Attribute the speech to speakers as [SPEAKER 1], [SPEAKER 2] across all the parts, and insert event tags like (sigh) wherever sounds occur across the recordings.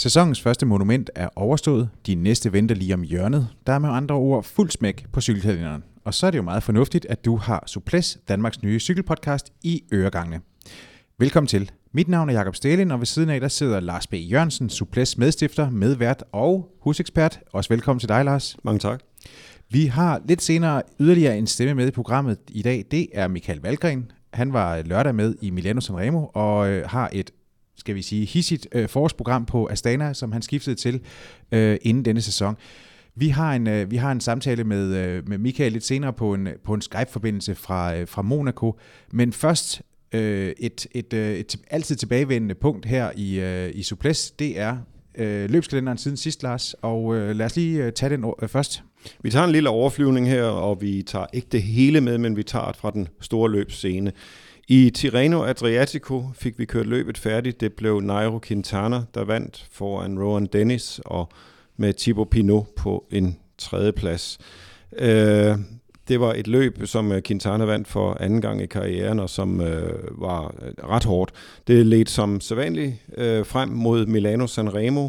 [SPEAKER 1] Sæsonens første monument er overstået. De næste venter lige om hjørnet. Der er med andre ord fuld smæk på cykelkalenderen. Og så er det jo meget fornuftigt, at du har Suples, Danmarks nye cykelpodcast, i øregangene. Velkommen til. Mit navn er Jakob Stelin, og ved siden af der sidder Lars B. Jørgensen, Suples medstifter, medvært og husekspert. Også velkommen til dig, Lars.
[SPEAKER 2] Mange tak.
[SPEAKER 1] Vi har lidt senere yderligere en stemme med i programmet i dag. Det er Michael Valgren. Han var lørdag med i Milano Sanremo og øh, har et skal vi sige, hissigt øh, forårsprogram på Astana, som han skiftede til øh, inden denne sæson. Vi har en, øh, vi har en samtale med, øh, med Michael lidt senere på en, på en Skype-forbindelse fra, øh, fra Monaco, men først øh, et, et, øh, et altid tilbagevendende punkt her i, øh, i Suples, det er øh, løbskalenderen siden sidst, Lars, og øh, lad os lige øh, tage den øh, først.
[SPEAKER 2] Vi tager en lille overflyvning her, og vi tager ikke det hele med, men vi tager det fra den store løbsscene. I Tirreno Adriatico fik vi kørt løbet færdigt. Det blev Nairo Quintana, der vandt foran Rowan Dennis og med Thibaut Pinot på en tredjeplads. Øh, det var et løb, som øh, Quintana vandt for anden gang i karrieren, og som øh, var øh, ret hårdt. Det ledte som sædvanligt øh, frem mod Milano Sanremo,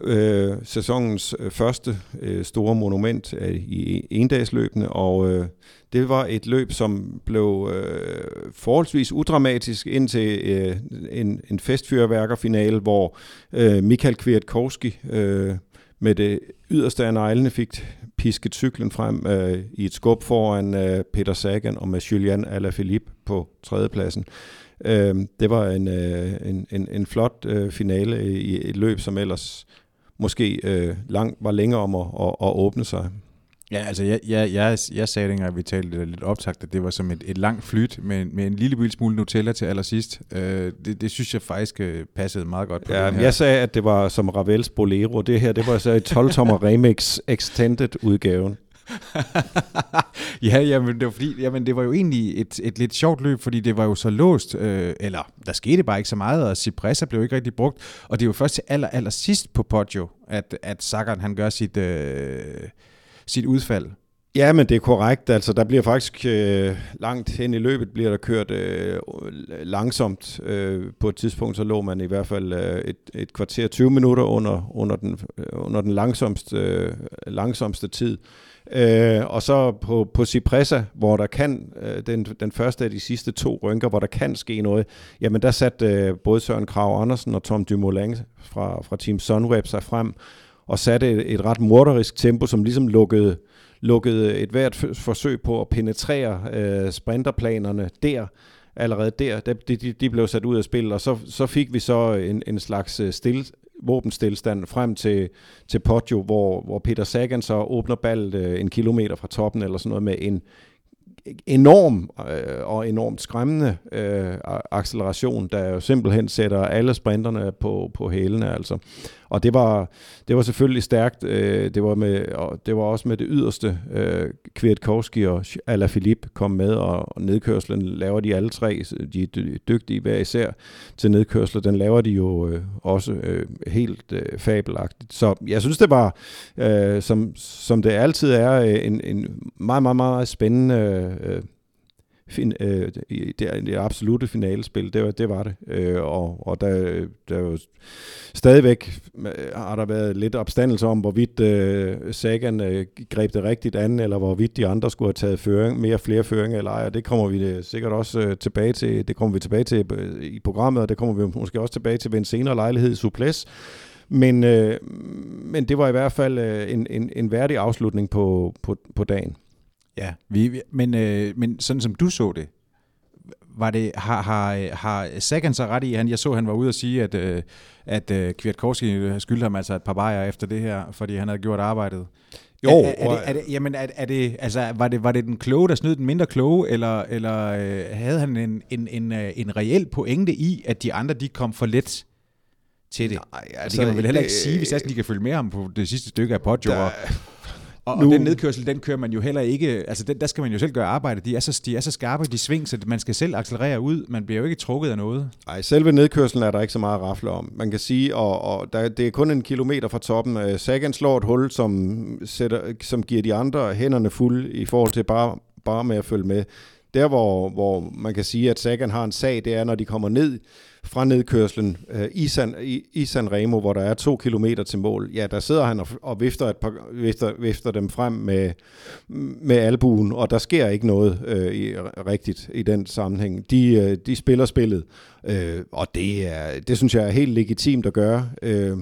[SPEAKER 2] øh, sæsonens øh, første øh, store monument øh, i endagsløbene, og øh, det var et løb, som blev øh, forholdsvis udramatisk indtil øh, en, en festfyrværkerfinale, hvor øh, Michael Kwiatkowski øh, med det yderste af neglene fik pisket cyklen frem øh, i et skub foran øh, Peter Sagan og med Julian Alaphilippe på tredjepladsen. Øh, det var en, øh, en, en, en flot øh, finale i et løb, som ellers måske øh, lang, var længere om at, at, at åbne sig.
[SPEAKER 1] Ja, altså jeg, jeg, jeg, jeg sagde dengang, vi talte lidt optagt, at det var som et, et langt flyt med, med en lille smule Nutella til allersidst. Øh, det, det synes jeg faktisk øh, passede meget godt på
[SPEAKER 2] ja,
[SPEAKER 1] den her.
[SPEAKER 2] Jeg sagde, at det var som Ravels Bolero. Det her, det var så et 12-tommer (laughs) remix extended udgaven. (laughs)
[SPEAKER 1] ja, jamen det var fordi, jamen det var jo egentlig et, et lidt sjovt løb, fordi det var jo så låst, øh, eller der skete bare ikke så meget, og Cipressa blev ikke rigtig brugt, og det er jo først til aller, aller sidst på Poggio, at, at Sagan han gør sit, øh, sit udfald.
[SPEAKER 2] Ja, men det er korrekt. Altså, der bliver faktisk øh, langt hen i løbet, bliver der kørt øh, langsomt. Øh, på et tidspunkt, så lå man i hvert fald øh, et, et kvarter 20 minutter under, under den, øh, under den langsomste, øh, langsomste tid. Øh, og så på, på Cipressa, hvor der kan, øh, den, den første af de sidste to rynker, hvor der kan ske noget, jamen der satte øh, både Søren Krav Andersen og Tom Dumoulin fra, fra Team Sunweb sig frem, og satte et, et ret morderisk tempo, som ligesom lukkede, lukkede et hvert forsøg på at penetrere øh, sprinterplanerne der, allerede der, de, de, de blev sat ud af spil, og så, så fik vi så en, en slags øh, stille, våbenstilstand frem til, til Poggio, hvor, hvor Peter Sagan så åbner ballet øh, en kilometer fra toppen, eller sådan noget med en enorm øh, og enormt skræmmende øh, acceleration, der jo simpelthen sætter alle sprinterne på, på hælene. Altså. Og det var, det var selvfølgelig stærkt. Øh, det, var med, og det var også med det yderste. Øh, Kwiatkowski og Alaphilippe kom med, og nedkørslen laver de alle tre. De er dygtige hver især til nedkørsler. Den laver de jo øh, også øh, helt øh, fabelagtigt. Så jeg synes, det var, øh, som, som det altid er, øh, en, en meget, meget, meget spændende øh, fin, øh, det, det absolute finalespil, det var det. Var det. Øh, og og der, der jo stadigvæk har der været lidt opstandelse om, hvorvidt øh, Sagan øh, greb det rigtigt an, eller hvorvidt de andre skulle have taget føring, mere flere føringer eller ej, og det kommer vi øh, sikkert også øh, tilbage til. Det kommer vi tilbage til øh, i programmet, og det kommer vi måske også tilbage til ved en senere lejlighed i Suples. Men, øh, men det var i hvert fald øh, en, en, en værdig afslutning på, på, på dagen.
[SPEAKER 1] Ja, vi, men, øh, men sådan som du så det, var det, har, har, har Sagan så ret i, han, jeg så, han var ude og sige, at, øh, at uh, Kwiatkowski skyldte ham altså et par bajer efter det her, fordi han havde gjort arbejdet.
[SPEAKER 2] Jo,
[SPEAKER 1] er, er, er, det, er det, jamen, er, er det, altså, var, det, var det den kloge, der snød den mindre kloge, eller, eller øh, havde han en, en, en, øh, en reel pointe i, at de andre de kom for let til det? Nej, altså, det kan man vel heller ikke sige, hvis de kan følge med ham på det sidste stykke af Poggio. Der, og, nu, og den nedkørsel, den kører man jo heller ikke, altså den, der skal man jo selv gøre arbejde. De er, så, de er så skarpe, de sving, så man skal selv accelerere ud. Man bliver jo ikke trukket af noget.
[SPEAKER 2] Nej, selve nedkørselen er der ikke så meget at rafle om. Man kan sige, og, og der, det er kun en kilometer fra toppen. Uh, Sagan slår et hul, som, sætter, som giver de andre hænderne fuld i forhold til bare, bare med at følge med. Der, hvor, hvor man kan sige, at Sagan har en sag, det er, når de kommer ned fra nedkørslen øh, i, San, i, i San Remo, hvor der er to kilometer til mål, ja, der sidder han og, og vifter, et par, vifter, vifter dem frem med, med albuen, og der sker ikke noget øh, i, rigtigt i den sammenhæng. De, øh, de spiller spillet, øh, og det, er, det synes jeg er helt legitimt at gøre. Øh,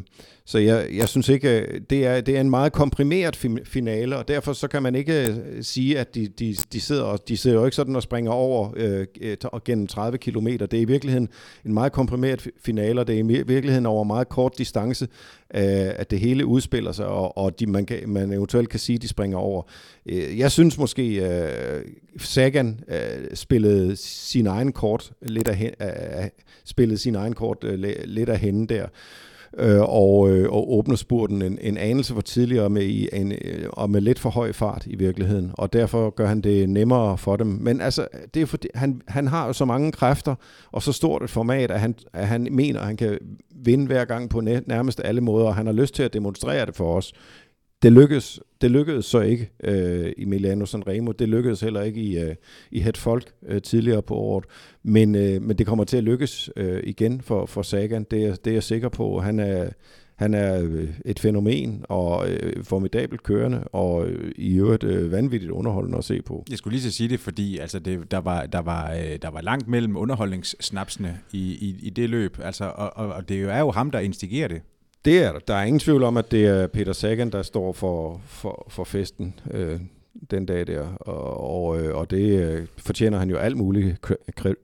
[SPEAKER 2] så jeg, jeg synes ikke, øh, det er, det er en meget komprimeret finale, og derfor så kan man ikke øh, sige, at de, de, de, sidder, de sidder jo ikke sådan og springer over øh, gennem 30 km. Det er i virkeligheden en meget komprimeret finale, og det er i virkeligheden over meget kort distance, øh, at det hele udspiller sig, og, og de, man, kan, man eventuelt kan sige, at de springer over. Øh, jeg synes måske, øh, Sagan øh, spillede sin egen kort lidt af, øh, spillede sin egen kort øh, lidt af hende der øh, og, øh, og åbner spurten en, en anelse for tidligere med i en, øh, og med lidt for høj fart i virkeligheden, og derfor gør han det nemmere for dem. Men altså, det er fordi, han, han har jo så mange kræfter, og så stort et format, at han, at han mener, at han kan vinde hver gang på nærmest alle måder, og han har lyst til at demonstrere det for os. Det lykkedes, det lykkedes så ikke øh, i Milano Sanremo. Det lykkedes heller ikke i, øh, i Het Folk øh, tidligere på året. Men, øh, men det kommer til at lykkes øh, igen for, for Sagan. Det er, det er jeg sikker på. Han er, han er øh, et fænomen og øh, formidabelt kørende og øh, i øvrigt øh, vanvittigt underholdende at se på.
[SPEAKER 1] Jeg skulle lige så sige det, fordi altså det, der, var, der, var, øh, der var langt mellem underholdningssnapsene i, i, i det løb. Altså, og, og, og det er jo ham, der instigerer det.
[SPEAKER 2] Det er der. Der er ingen tvivl om, at det er Peter Sagan, der står for, for, for festen øh, den dag der. Og, og, øh, og det øh, fortjener han jo alt muligt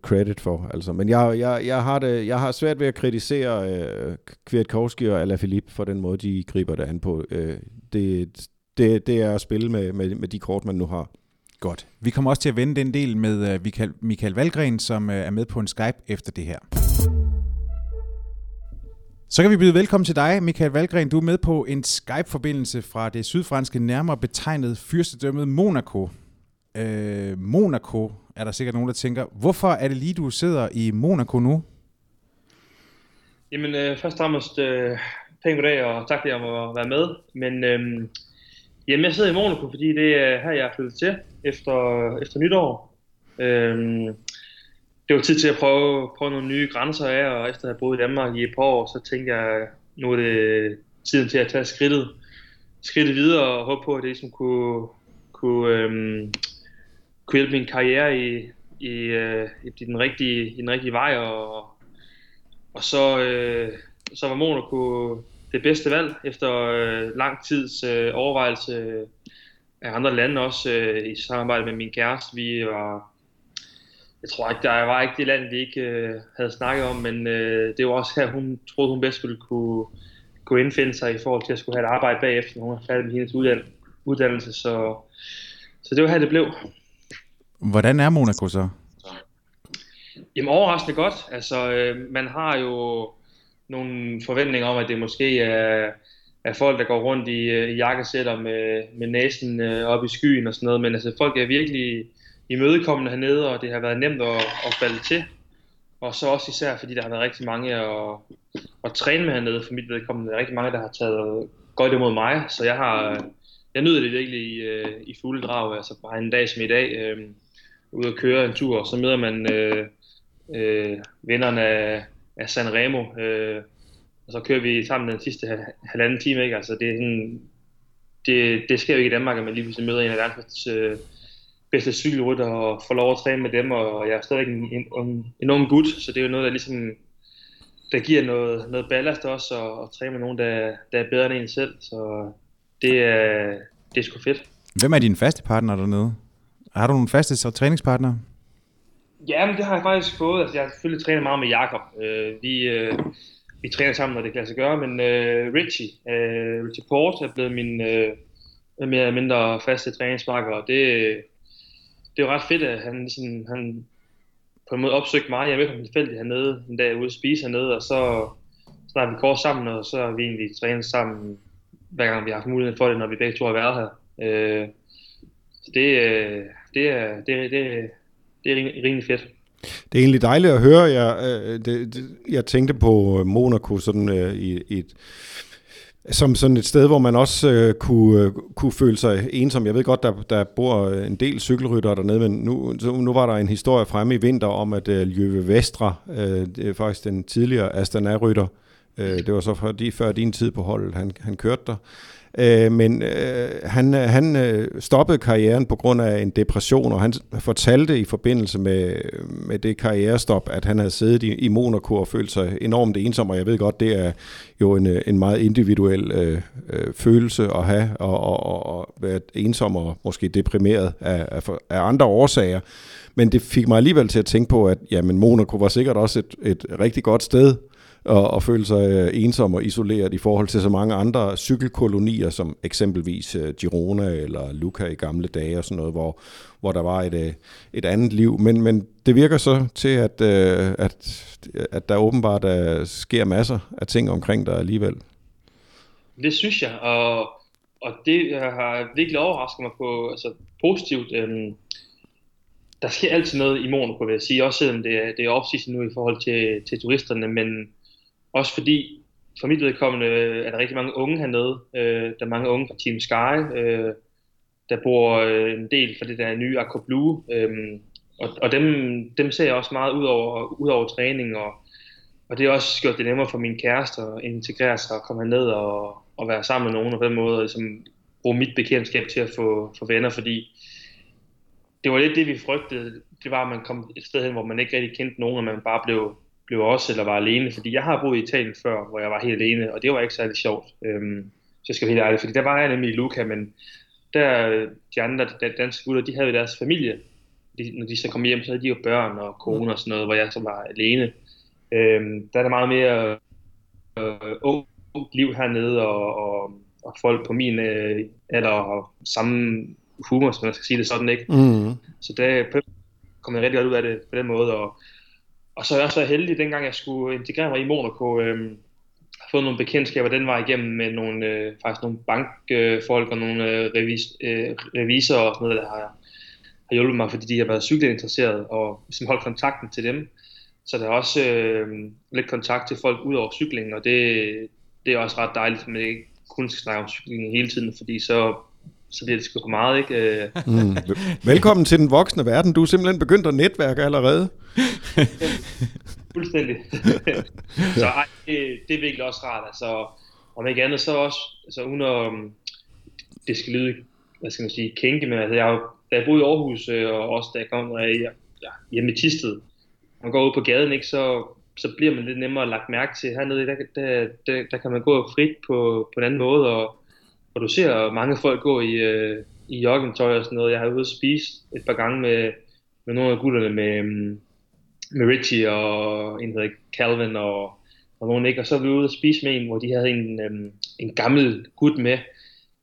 [SPEAKER 2] credit for. Altså. Men jeg, jeg, jeg, har det, jeg har svært ved at kritisere øh, Kvirtkovski og Alaphilippe for den måde, de griber det an på. Øh, det, det, det er at spille med, med, med de kort, man nu har.
[SPEAKER 1] Godt. Vi kommer også til at vende den del med øh, Michael, Michael Valgren, som øh, er med på en Skype efter det her. Så kan vi byde velkommen til dig, Michael Valgren. Du er med på en Skype-forbindelse fra det sydfranske nærmere betegnet fyrstedømmet Monaco. Øh, Monaco er der sikkert nogen, der tænker, hvorfor er det lige, du sidder i Monaco nu?
[SPEAKER 3] Jamen, øh, først og fremmest øh, pænt goddag, og tak for at være med. Men øh, jamen, jeg sidder i Monaco, fordi det er her, jeg er flyttet til efter, efter nytår. Øh, det var tid til at prøve, prøve nogle nye grænser af, og efter at have boet i Danmark i et par år, så tænkte jeg, nu er det tiden til at tage skridtet, skridtet videre og håbe på, at det ligesom kunne, kunne, øhm, kunne hjælpe min karriere i, i, øh, i, den, rigtige, i den rigtige vej, og, og så, øh, så var Monaco det bedste valg efter øh, lang tids øh, overvejelse af andre lande, også øh, i samarbejde med min kæreste. Vi var jeg tror ikke, der var ikke det land, vi ikke øh, havde snakket om, men øh, det var også her, hun troede, hun bedst ville kunne, kunne indfinde sig i forhold til at skulle have et arbejde bagefter, når hun har færdig med hendes uddannelse, så, så det var her, det blev.
[SPEAKER 1] Hvordan er Monaco så?
[SPEAKER 3] Jamen overraskende godt. Altså, øh, man har jo nogle forventninger om, at det måske er, er folk, der går rundt i, øh, i jakkesætter med, med næsen øh, op i skyen og sådan noget, men altså folk er virkelig imødekommende hernede, og det har været nemt at, at falde til. Og så også især, fordi der har været rigtig mange at, at træne med hernede, for mit vedkommende. Der er rigtig mange, der har taget godt imod mig, så jeg har jeg nyder det virkelig i, øh, i fulde drag. Altså bare en dag som i dag, øh, ude at køre en tur, og så møder man øh, øh, vennerne af, af San Remo, øh, og så kører vi sammen den sidste halvanden time. Ikke? Altså det, er sådan, det, det sker jo ikke i Danmark, at man lige pludselig møder en af verdens øh, bedste cykelrytter og få lov at træne med dem, og jeg er stadig en, en, en, en ung gut, så det er jo noget, der ligesom der giver noget, noget ballast også, og, og træne med nogen, der, der er bedre end en selv, så det er, det er sgu fedt.
[SPEAKER 1] Hvem er din faste partner dernede? Har du nogle faste så, træningspartnere?
[SPEAKER 3] Ja, men det har jeg faktisk fået. Altså, jeg har selvfølgelig trænet meget med Jakob. Uh, vi, uh, vi træner sammen, når det kan lade sig gøre, men uh, Richie, uh, Richie Port er blevet min uh, mere eller mindre faste træningsmarker, og det, det er jo ret fedt, at han, sådan, han på en måde opsøgte mig. Jeg mødte ham tilfældigt hernede en dag ude at spise hernede, og så snakker vi kort sammen, og så har vi egentlig trænet sammen, hver gang vi har haft mulighed for det, når vi begge to har været her. Øh, det, det, er, det, det, er, det er rimelig fedt.
[SPEAKER 2] Det er egentlig dejligt at høre. Jeg, øh, det, det, jeg tænkte på øh, Monaco sådan, øh, i, i et som sådan et sted, hvor man også øh, kunne, øh, kunne føle sig ensom. Jeg ved godt, der, der bor øh, en del cykelryttere dernede, men nu, nu var der en historie fremme i vinter om, at øh, Ljøve Vestre, øh, det er faktisk den tidligere Astana-rytter, øh, det var så fordi, før din tid på holdet, han, han kørte der, Øh, men øh, han, øh, han øh, stoppede karrieren på grund af en depression, og han fortalte i forbindelse med, med det karrierestop, at han havde siddet i, i Monaco og følt sig enormt ensom, og jeg ved godt, det er jo en, øh, en meget individuel øh, øh, følelse at have, og, og, og være ensom og måske deprimeret af, af, af andre årsager. Men det fik mig alligevel til at tænke på, at jamen, Monaco var sikkert også et, et rigtig godt sted og, og føle sig øh, ensom og isoleret i forhold til så mange andre cykelkolonier, som eksempelvis øh, Girona eller Luca i gamle dage og sådan noget, hvor, hvor der var et, øh, et andet liv. Men, men det virker så til, at, at, at der åbenbart er, sker masser af ting omkring dig alligevel.
[SPEAKER 3] Det synes jeg, og, og det har virkelig overrasket mig på altså positivt. Øhm, der sker altid noget i morgen, kunne jeg sige, også selvom det er, det er off nu i forhold til, til turisterne, men også fordi, for mit vedkommende, øh, er der rigtig mange unge hernede. Øh, der er mange unge fra Team Sky, øh, der bor øh, en del for det der nye Aqua Blue. Øh, og, og dem, dem ser jeg også meget ud over, ud over træning, og, og det har også gjort det nemmere for min kæreste at integrere sig og komme herned og, og være sammen med nogen, og på den måde ligesom, bruge mit bekendtskab til at få, få venner, fordi det var lidt det, vi frygtede. Det var, at man kom et sted hen, hvor man ikke rigtig kendte nogen, og man bare blev blev også eller var alene, fordi jeg har boet i Italien før, hvor jeg var helt alene, og det var ikke særlig sjovt. Øhm, så jeg skal være helt ærlig, fordi der var jeg nemlig i Luca, men der, de andre danske gutter, de havde deres familie. De, når de så kom hjem, så havde de jo børn og kone og sådan noget, hvor jeg så var alene. Øhm, der er der meget mere øh, ung liv hernede, og, og, og folk på min øh, alder og samme humor, som man skal sige det sådan, ikke? Mm. Så der kom jeg rigtig godt ud af det på den måde, og og så er jeg så heldig, dengang jeg skulle integrere mig i Monaco, øh, har fået nogle bekendtskaber den vej igennem med nogle, øh, faktisk nogle bankfolk og nogle øh, revis, øh, revisorer og sådan noget, der har, har hjulpet mig, fordi de har været cykelinteresserede og ligesom holdt kontakten til dem. Så der er også øh, lidt kontakt til folk ud over cyklingen, og det, det er også ret dejligt, at man ikke kun skal snakke om cyklingen hele tiden, fordi så så bliver det sgu for meget, ikke? Mm.
[SPEAKER 2] Velkommen til den voksne verden. Du er simpelthen begyndt at netværke allerede.
[SPEAKER 3] Fuldstændig. (laughs) så ej, det, det er virkelig også rart. Altså, om ikke andet, så også, altså uden at, det skal lyde, hvad skal man sige, kænke, men altså, jeg, da jeg boede i Aarhus, øh, og også da jeg kom jeg, ja, hjemme i Tisted, man går ud på gaden, ikke, så, så bliver man lidt nemmere lagt mærke til. Hernede, der, der, der, der kan man gå frit på, på en anden måde, og og du ser mange folk gå i, øh, i joggingtøj og sådan noget. Jeg har været ude at spise et par gange med, med nogle af gutterne med, mm, med Richie og en hedder Calvin og, og nogen ikke. Og så var vi ude at spise med en, hvor de havde en, øh, en gammel gut med.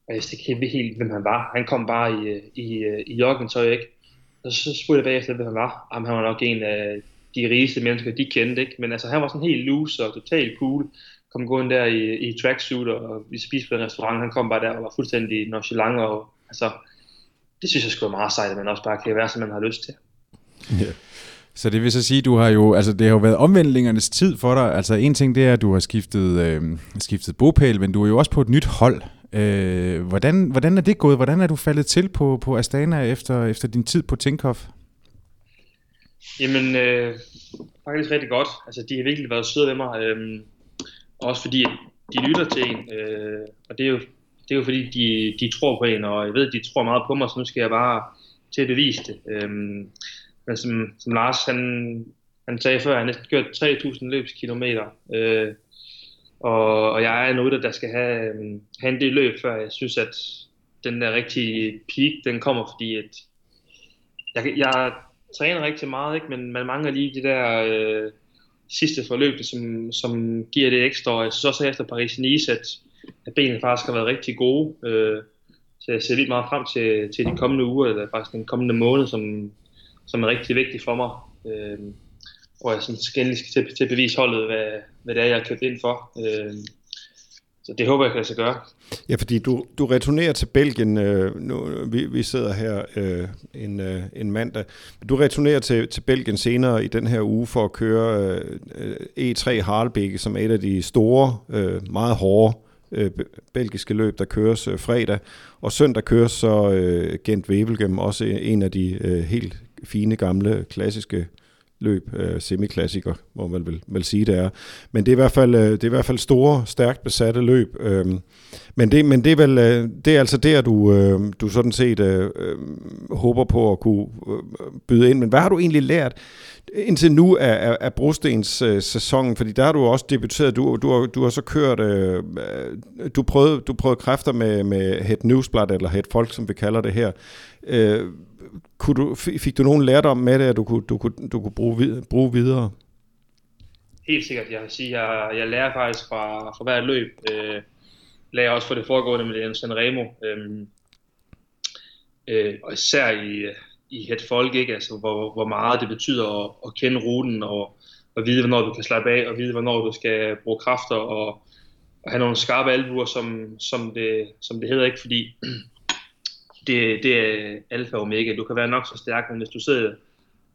[SPEAKER 3] Og jeg vidste ikke helt, hvem han var. Han kom bare i, øh, i, øh, i joggingtøj, ikke? Og så spurgte jeg bagefter, hvem han var. Jamen, han var nok en af de rigeste mennesker, de kendte, ikke? Men altså, han var sådan helt loose og totalt cool kom gående der i, i tracksuit, og vi spiste på en restaurant, han kom bare der og var fuldstændig nonchalant, og altså, det synes jeg skulle være meget sejt, at man også bare kan være, som man har lyst til.
[SPEAKER 1] Yeah. Så det vil så sige, du har jo, altså det har jo været omvendlingernes tid for dig. Altså en ting det er, at du har skiftet, øh, skiftet bopæl, men du er jo også på et nyt hold. Øh, hvordan, hvordan er det gået? Hvordan er du faldet til på, på Astana efter, efter din tid på Tinkoff?
[SPEAKER 3] Jamen, øh, faktisk rigtig godt. Altså, de har virkelig været søde ved mig. Øh, også fordi de lytter til en, øh, og det er jo, det er jo fordi, de, de tror på en, og jeg ved, de tror meget på mig, så nu skal jeg bare til at bevise det. Øh, men som, som Lars, han, han sagde før, han har næsten gjort 3.000 løbskilometer, øh, og, og jeg er en der skal have, øhm, have en del løb, før jeg synes, at den der rigtige peak, den kommer, fordi at jeg, jeg træner rigtig meget, ikke? men man mangler lige det der... Øh, sidste forløb, som, som giver det ekstra. Og jeg synes også efter Paris-Nice, at, at benene faktisk har været rigtig gode. Øh, så jeg ser lidt meget frem til, til de kommende uger, eller faktisk den kommende måned, som, som er rigtig vigtig for mig. Øh, hvor jeg sådan skal, skal til, til at bevise holdet, hvad, hvad det er, jeg har købt ind for. Øh, så det håber jeg kan lade sig gøre.
[SPEAKER 2] Ja, fordi du, du returnerer til Belgien, øh, nu, vi, vi sidder her øh, en, øh, en mandag, du returnerer til, til Belgien senere i den her uge for at køre øh, øh E3 Harlebæk, som er et af de store, øh, meget hårde øh, belgiske løb, der køres øh, fredag. Og søndag køres så øh, Gent Wevelgem, også en af de øh, helt fine, gamle, klassiske løb, øh, semiklassiker, må man vel, vel sige det er. Men det er i hvert fald, øh, det er i hvert fald store, stærkt besatte løb. Øh, men det, men det er vel, øh, det er altså der, du, øh, du sådan set øh, øh, håber på at kunne øh, byde ind. Men hvad har du egentlig lært indtil nu af, af, af Brostens øh, sæson? Fordi der har du også debuteret, du, du, har, du har så kørt, øh, øh du, prøvede, du prøvede kræfter med, med Het Newsblad, eller Het Folk, som vi kalder det her. Øh, kunne du, fik du nogen lærdom med det, at du kunne, du kunne, du kunne bruge, bruge videre?
[SPEAKER 3] Helt sikkert. Jeg, vil sige, jeg, jeg lærer faktisk fra, fra hvert løb. Øh, lærer også for det foregående med Sanremo. Øh, øh, og især i, i het folk, ikke? Altså, hvor, hvor meget det betyder at, at kende ruten og, og vide, hvornår du kan slappe af, og vide, hvornår du skal bruge kræfter, og, og have nogle skarpe albuer, som, som, det, som det hedder ikke, fordi det, det er alfa og omega. Du kan være nok så stærk, men hvis du sidder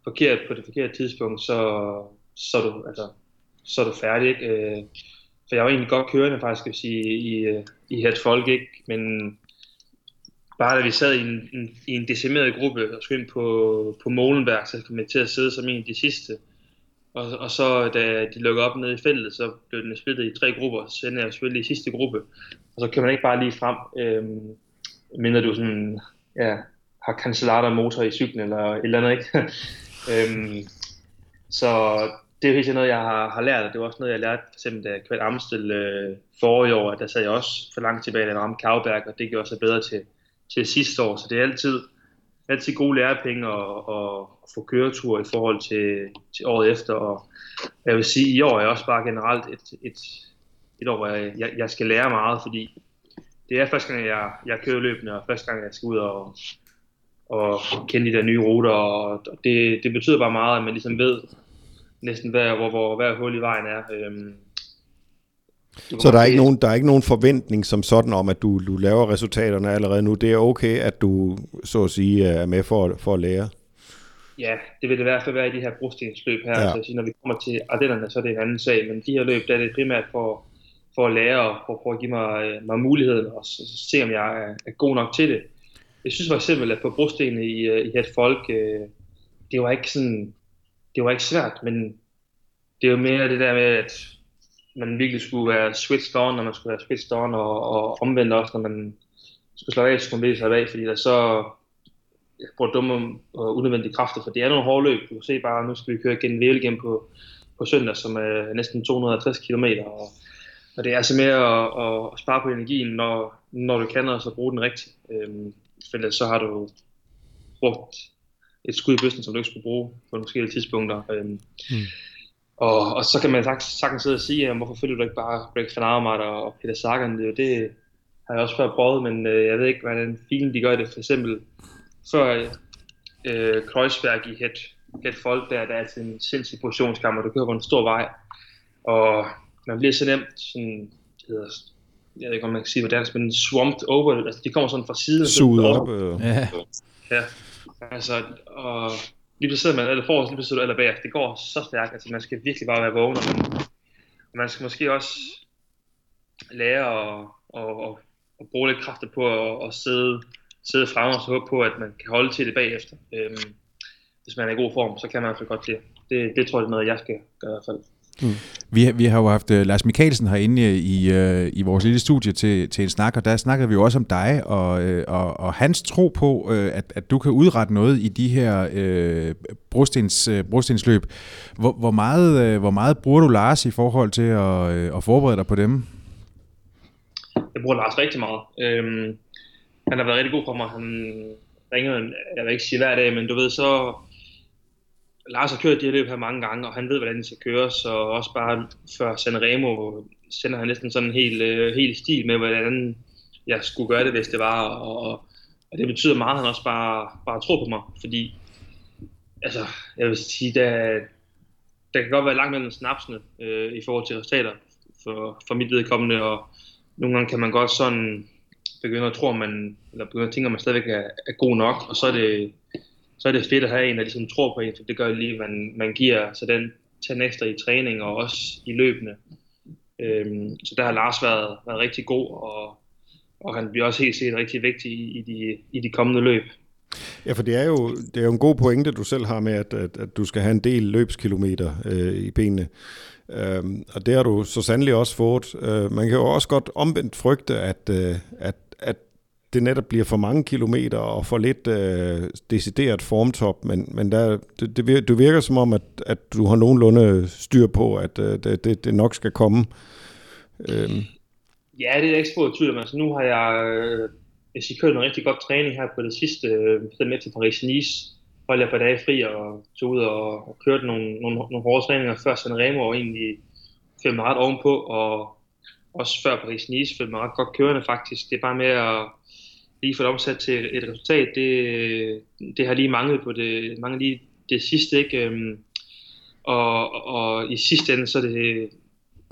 [SPEAKER 3] forkert på det forkerte tidspunkt, så, så, er, du, altså, så er du færdig. Ikke? Øh, for jeg var egentlig godt kørende faktisk, skal sige, i, øh, i et folk, ikke? men bare da vi sad i en, en, i en decimeret gruppe og skulle ind på, på Molenberg, så kom jeg til at sidde som en af de sidste. Og, og så da de lukkede op nede i feltet, så blev den splittet i tre grupper, så endte jeg selvfølgelig i sidste gruppe. Og så kan man ikke bare lige frem. Øhm, mindre du sådan, ja, har cancellata motor i cyklen eller et eller andet, ikke? (laughs) øhm, så det er jo helt noget, jeg har, har lært, og det var også noget, jeg lærte, for eksempel da Kvært Amstel øh, forrige år, at der sad jeg også for langt tilbage, da jeg ramte Kavberg, og det gjorde sig bedre til, til sidste år, så det er altid, altid gode lærepenge at, at, få køretur i forhold til, til året efter, og jeg vil sige, i år er også bare generelt et, et, et år, hvor jeg, jeg, jeg skal lære meget, fordi det er første gang, jeg, jeg kører løbende, og første gang, jeg skal ud og, og kende de der nye ruter, og det, det betyder bare meget, at man ligesom ved næsten, hvad, hvor, hvor hver hul i vejen er. Øhm,
[SPEAKER 2] så der er, ikke nogen, der er ikke nogen forventning som sådan om, at du, du laver resultaterne allerede nu. Det er okay, at du så at sige er med for, for at lære?
[SPEAKER 3] Ja, det vil det i hvert fald være i de her brostensløb her. Ja. Altså, når vi kommer til Ardennerne, så er det en anden sag. Men de her løb, der er det primært for, for at lære og for, for at give mig, øh, mig muligheden og så, så se, om jeg er, er god nok til det. Jeg synes for eksempel, at på brostenene i, øh, i et folk, øh, det var ikke sådan, det var ikke svært, men det var mere det der med, at man virkelig skulle være switched on, når man skulle være switched on, og, og omvendt også, når man skulle slå af, så skulle man sig af, fordi der så jeg bruger dumme og unødvendige kræfter, for det er nogle hårde løb. Du kan se bare, nu skal vi køre igen Væl igen på, på søndag, som er næsten 250 km, og og det er altså med at, at, spare på energien, når, når du kan, og så bruge den rigtigt. Øhm, for så har du brugt et skud i bøsten, som du ikke skulle bruge på nogle forskellige tidspunkter. Øhm, mm. og, og så kan man sagtens, sagtens sidde og sige, hvorfor følger du ikke bare Greg Van Avermaet og Peter Sagan? Det, det har jeg også før prøvet, men øh, jeg ved ikke, hvordan filen de gør det. For eksempel før øh, Kreuzberg i het, het folk, der, der er til en sindssyg positionskammer, du kører på en stor vej, og man bliver så nemt sådan, det hedder, jeg ved ikke, om man kan sige på dansk, men swamped over, altså de kommer sådan fra siden.
[SPEAKER 2] Suget op. Øh.
[SPEAKER 3] Ja. ja. Altså, og lige pludselig sidder man, eller forrest, lige pludselig eller bag, det går så stærkt, altså man skal virkelig bare være vågen, og man, og man skal måske også lære at, at, at, at bruge lidt kræfter på at, at sidde, sidde frem og så håbe på, at man kan holde til det bagefter. Øhm, hvis man er i god form, så kan man i hvert fald godt det. Det, det tror jeg er noget, jeg skal gøre i hvert fald.
[SPEAKER 1] Mm. Vi, vi har jo haft uh, Lars Mikkelsen herinde i, uh, i vores lille studie til, til en snak, og der snakkede vi jo også om dig og, uh, og, og hans tro på, uh, at, at du kan udrette noget i de her uh, brostens, uh, brostensløb. Hvor, hvor, meget, uh, hvor meget bruger du Lars i forhold til at, uh, at forberede dig på dem?
[SPEAKER 3] Jeg bruger Lars rigtig meget. Øhm, han har været rigtig god for mig. Han ringer, jeg vil ikke sige hver dag, men du ved, så Lars har kørt de her løb her mange gange, og han ved, hvordan det skal køres, og også bare før Sanremo sender han næsten sådan en helt, uh, helt stil med, hvordan jeg skulle gøre det, hvis det var, og, og det betyder meget, at han også bare, bare tror på mig, fordi altså, jeg vil sige, der, der kan godt være langt mellem snapsene øh, i forhold til resultater for, for mit vedkommende, og nogle gange kan man godt sådan begynde at tro, at man, eller begynde at tænke, at man stadigvæk er, er god nok, og så er det så er det fedt at have en, der ligesom tror på en, for det gør lige, at man, man giver så den, den ekstra i træning og også i løbende. Øhm, så der har Lars været, været rigtig god, og, og han bliver også helt set rigtig vigtig i, i, de, i de kommende løb.
[SPEAKER 2] Ja, for det er jo, det er jo en god pointe, du selv har med, at, at, at du skal have en del løbskilometer øh, i benene. Øhm, og det har du så sandelig også fået. Øh, man kan jo også godt omvendt frygte, at, øh, at, at det netop bliver for mange kilometer og for lidt øh, decideret formtop, men, men der, det, det, virker, det virker som om, at, at du har nogenlunde styr på, at øh, det, det, det nok skal komme.
[SPEAKER 3] Øhm. Ja, det er ikke spurgt tvivl om. Altså, nu har jeg, øh, hvis I kørt en rigtig god træning her på det sidste, øh, med til Paris-Nice, holdt jeg på dage fri og tog ud og, og kørte nogle, nogle, nogle hårde træninger før Sanremo og egentlig følte mig ret ovenpå, og også før Paris-Nice følte mig ret godt kørende faktisk. Det er bare med at lige få det omsat til et resultat, det, det har lige manglet på det, manglet lige det sidste, ikke? Øhm, og, og i sidste ende, så, det,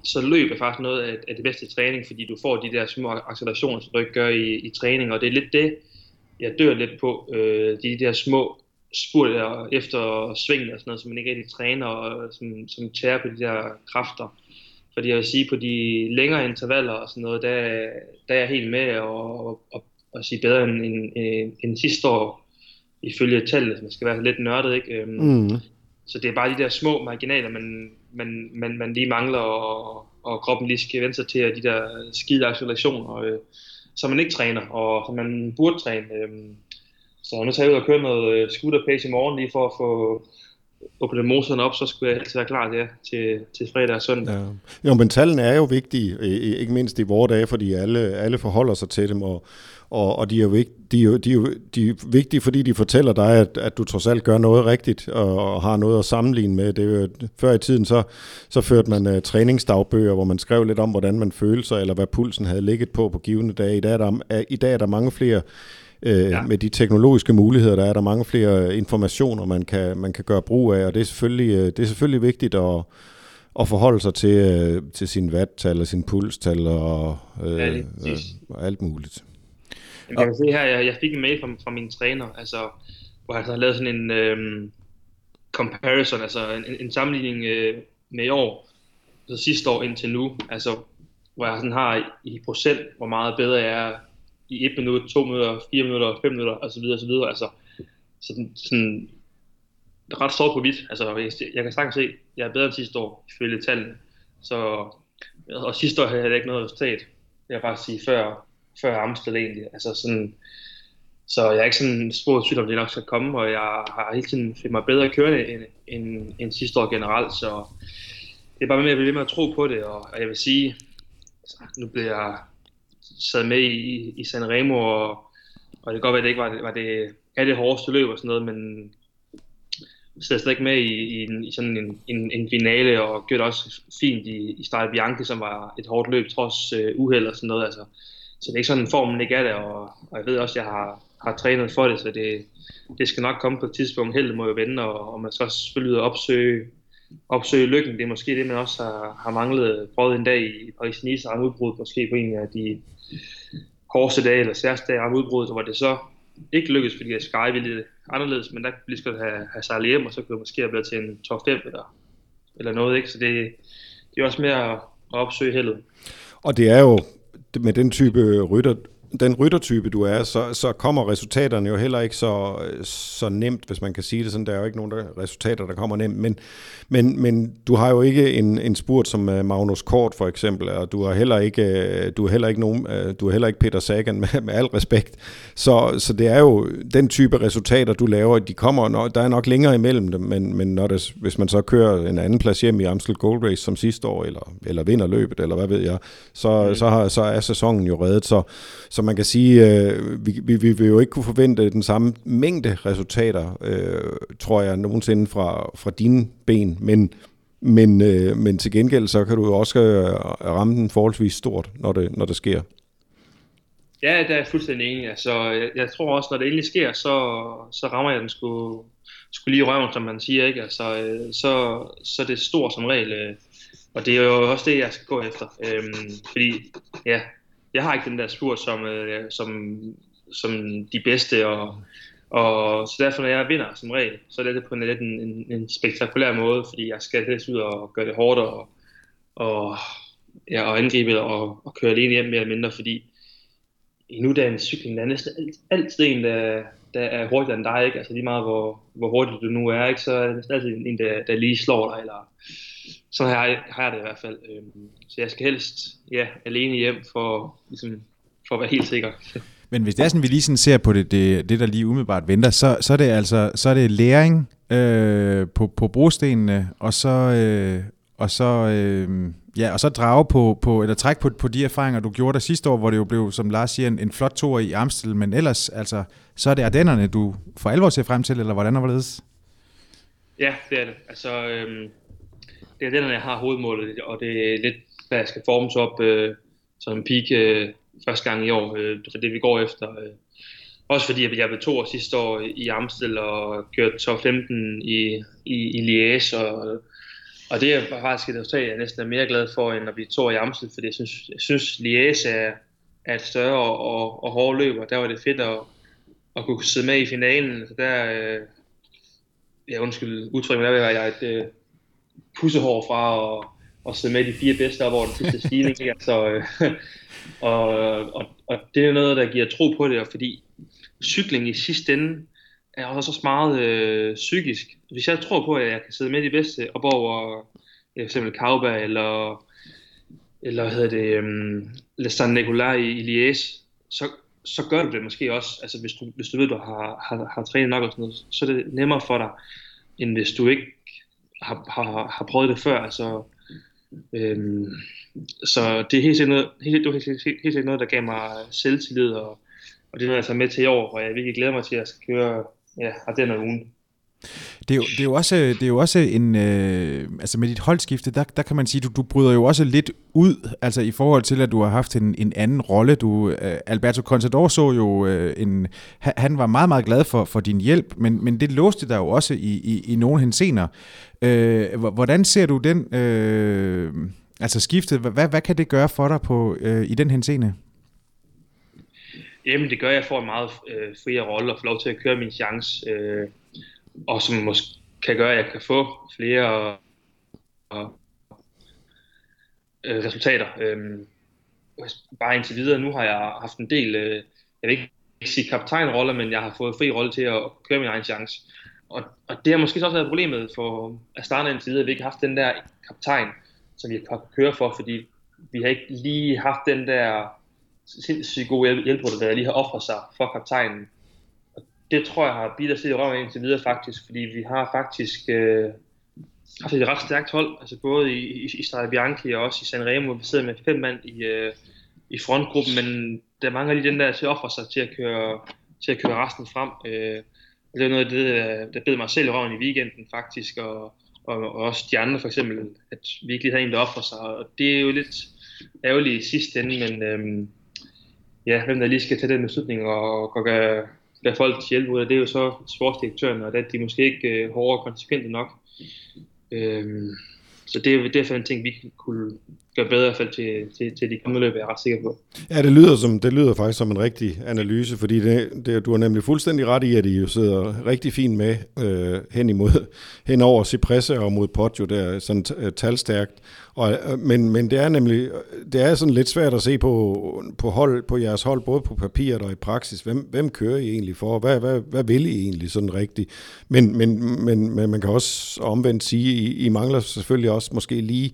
[SPEAKER 3] så løb er faktisk noget af, af det bedste træning, fordi du får de der små accelerationer, som du ikke gør i, i træning, og det er lidt det, jeg dør lidt på, øh, de der små spurter efter svingen og sådan noget, som man ikke rigtig træner, og som, som tærer på de der kræfter. Fordi jeg vil sige, på de længere intervaller og sådan noget, der, der er jeg helt med og, og, og, og sige bedre end, end, end, end sidste år, ifølge tallet, man skal være lidt nørdet, ikke? Øhm, mm. Så det er bare de der små marginaler, man, man, man, man lige mangler, og, og kroppen lige skal vende sig til, at de der skide accelerationer, øh, som man ikke træner, og som man burde træne. Øh, så nu tager jeg ud og kører noget øh, scooter pace i morgen lige for at få åbne motoren op, så skulle jeg altid være klar der til, til fredag og søndag.
[SPEAKER 2] Ja. Jo, men tallene er jo vigtige, ikke mindst i vores dage, fordi alle, alle forholder sig til dem, og, og, og de, er jo ikke, de, er jo, de, er jo, de er vigtige, fordi de fortæller dig, at, at du trods alt gør noget rigtigt, og, og har noget at sammenligne med. Det er jo, før i tiden, så, så førte man uh, træningsdagbøger, hvor man skrev lidt om, hvordan man følte sig, eller hvad pulsen havde ligget på på givende dage. I dag er der, i dag er der mange flere Øh, ja. Med de teknologiske muligheder, der er der mange flere informationer, man kan, man kan gøre brug af, og det er selvfølgelig, øh, det er selvfølgelig vigtigt at, at forholde sig til, øh, til sin vattal og sin pulstal og, øh, ja, øh, og alt muligt.
[SPEAKER 3] Jamen, jeg kan se her, jeg, jeg fik en mail fra, fra min træner, altså, hvor han har lavet sådan en øhm, comparison, altså en, en sammenligning øh, med i år, altså sidste år indtil nu, altså hvor jeg sådan har i procent, hvor meget bedre jeg er i et minut, to minutter, fire minutter, fem minutter, og så videre, og så videre. Altså, sådan, sådan ret sort på hvidt. Altså, jeg, jeg kan sagtens se, at jeg er bedre end sidste år, ifølge tallene. Så, og sidste år havde jeg ikke noget resultat. Jeg bare sige, før, før Amstel egentlig. Altså sådan, så jeg er ikke sådan spurgt tvivl om det nok skal komme, og jeg har hele tiden fået mig bedre kørende end, end, end sidste år generelt, så det er bare med at blive med at tro på det, og jeg vil sige, altså, nu bliver jeg sad med i, i Sanremo, og, og det kan godt være, at det ikke var, var det, er det hårdeste løb og sådan noget, men sad slet ikke med i, i, en, i sådan en, en, en finale, og gjorde det også fint i, i Start Bianchi, som var et hårdt løb, trods øh, uheld og sådan noget. Altså. Så det er ikke sådan, en formen ikke er der, og, og jeg ved også, at jeg har, har trænet for det, så det, det skal nok komme på et tidspunkt. Heldet må jo vende, og, og man skal også selvfølgelig opsøge, opsøge lykken. Det er måske det, man også har, har manglet. Prøvet en dag i Paris-Nice, og udbrud måske på en af de hårdeste dage eller særste dage om udbruddet, hvor det så ikke lykkedes, fordi Sky ville det anderledes, men der kunne lige skal have, have sejlet hjem, og så kunne det måske have blevet til en top 5 eller, eller noget, ikke? Så det, det er også mere at, at opsøge heldet.
[SPEAKER 2] Og det er jo med den type rytter, den ryttertype, du er, så, så kommer resultaterne jo heller ikke så, så nemt, hvis man kan sige det sådan. Der er jo ikke nogen der, resultater, der kommer nemt. Men, men, men du har jo ikke en, en spurt som øh, Magnus Kort for eksempel, og du har heller ikke, øh, du har heller ikke, nogen, øh, du har heller ikke Peter Sagan (laughs) med, med al respekt. Så, så det er jo den type resultater, du laver, de kommer, når, der er nok længere imellem dem, men, men når det, hvis man så kører en anden plads hjem i Amstel Gold Race som sidste år, eller, eller vinder løbet, eller hvad ved jeg, så, mm. så, har, så er sæsonen jo reddet. Så, så Altså, man kan sige, øh, vi, vi, vi vil jo ikke kunne forvente den samme mængde resultater, øh, tror jeg, nogensinde fra, fra dine ben, men, men, øh, men til gengæld, så kan du jo også øh, ramme den forholdsvis stort, når det, når det sker.
[SPEAKER 3] Ja, det er jeg fuldstændig enig. Altså, jeg, jeg tror også, når det endelig sker, så, så rammer jeg den sgu, sgu lige i røven, som man siger. Ikke? Altså, øh, så, så det er stort som regel. Øh, og det er jo også det, jeg skal gå efter. Øhm, fordi, ja, jeg har ikke den der spur som, øh, som, som de bedste, og, og så derfor når jeg vinder som regel, så er det på en lidt en, en, en spektakulær måde, fordi jeg skal helst ud og gøre det hårdt og, og ja, og angribe og, og køre alene hjem mere eller mindre, fordi i nutidens cykling, der er næsten alt, altid en, der, der er hurtigere end dig, ikke? Altså lige meget, hvor, hvor hurtigt du nu er, ikke? så er det næsten altid en, der, der lige slår dig, eller så har jeg, har jeg det i hvert fald. Øhm, så jeg skal helst ja, alene hjem for, ligesom, for at være helt sikker. (laughs)
[SPEAKER 1] Men hvis det er sådan, vi lige sådan ser på det, det, det der lige umiddelbart venter, så, så er det altså så er det læring øh, på, på brostenene, og så, øh, og så, øh, ja, og så drage på, på, eller trække på, på de erfaringer, du gjorde der sidste år, hvor det jo blev, som Lars siger, en, en flot tur i Amstel, men ellers, altså, så er det Ardennerne, du for alvor ser frem til, eller hvordan og hvorledes?
[SPEAKER 3] Ja, det er det. Altså, øh, det er Ardennerne, jeg har hovedmålet, og det er lidt, hvad jeg skal formes op øh, som en peak øh, første gang i år. Øh, det det, vi går efter. Øh. Også fordi jeg blev to år sidste år i Amstel og kørte top 15 i, i, i Liège, og og det er faktisk et resultat, jeg næsten er mere glad for, end at blive to i Amstel, fordi jeg synes, jeg synes Liège er, er et større og, og hårdt løb, og der var det fedt at, at kunne sidde med i finalen. Så der, øh, ja undskyld udtryk, men der var jeg et øh, pussehår fra at, at sidde med de fire bedste op over den sidste stigning. Så, altså, øh, (laughs) og, og, og det er noget, der giver tro på det, fordi cykling i sidste ende er også så meget øh, psykisk. Hvis jeg tror på, at jeg kan sidde med de bedste op over øh, for eksempel Kauba eller, eller hvad hedder det, um, Le San i, i Liège, så, så gør du det måske også. Altså hvis du, hvis du ved, du har, har, har trænet nok og sådan noget, så er det nemmere for dig, end hvis du ikke har, har, har prøvet det før. Altså, øhm, så det er helt sikkert noget, helt, det helt, helt, helt, helt noget, der gav mig selvtillid, og, og det er noget, jeg tager med til i år, og jeg virkelig glæder mig til, at jeg skal køre ja, og den er ugen.
[SPEAKER 1] Det er, jo, det er jo også, øh, det er jo også en, øh, altså med dit holdskifte, der, der kan man sige, du, du bryder jo også lidt ud, altså i forhold til, at du har haft en, en anden rolle. Du, øh, Alberto Contador så jo øh, en, han var meget, meget glad for, for din hjælp, men, men det låste dig jo også i, i, i nogle hensener. Øh, hvordan ser du den, øh, altså skiftet, hvad, hvad kan det gøre for dig på, øh, i den henseende?
[SPEAKER 3] Jamen det gør, at jeg får en meget øh, friere rolle og får lov til at køre min chance. Øh, og som måske kan gøre, at jeg kan få flere og, øh, resultater. Øh, bare indtil videre, nu har jeg haft en del, øh, jeg vil ikke sige kaptajnroller, men jeg har fået fri rolle til at køre min egen chance. Og, og det har måske også været problemet for Astana indtil videre, at vi ikke har haft den der kaptajn, som vi kan køre for, fordi vi har ikke lige haft den der sindssygt gode hjælper, der lige har offret sig for kaptajnen. Og det tror jeg har bidt os i røven indtil videre faktisk, fordi vi har faktisk øh, haft et ret stærkt hold, altså både i, i, i Strade Bianchi og også i Sanremo, vi sidder med fem mand i, øh, i frontgruppen, men der mangler lige den der til at ofre sig til at køre, til at køre resten frem. Øh, det er noget af det, der bed mig selv i røven i weekenden faktisk, og, og, og også de andre for eksempel, at vi ikke lige havde en, der offrer sig, og det er jo lidt ærgerligt i sidste ende, men øhm, ja, hvem der lige skal tage den beslutning og, og gøre, gøre folk til hjælp ud af, det er jo så sportsdirektøren, og det, de måske ikke øh, hårde og konsekvente nok. Øhm, så det, er, derfor er en ting, vi kunne gøre bedre i hvert fald til, til, til de kommende løb, er jeg ret sikker på.
[SPEAKER 2] Ja, det lyder, som, det lyder faktisk som en rigtig analyse, fordi det, det, du har nemlig fuldstændig ret i, at I jo sidder rigtig fint med øh, hen imod, (laughs) hen over Cipressa og mod Poggio, der sådan uh, talstærkt. Og, øh, men, men det er nemlig det er sådan lidt svært at se på, på, hold, på jeres hold, både på papiret og i praksis. Hvem, hvem kører I egentlig for? Hvad, hvad, hvad vil I egentlig sådan rigtigt? Men, men, men, men man kan også omvendt sige, I, I mangler selvfølgelig også måske lige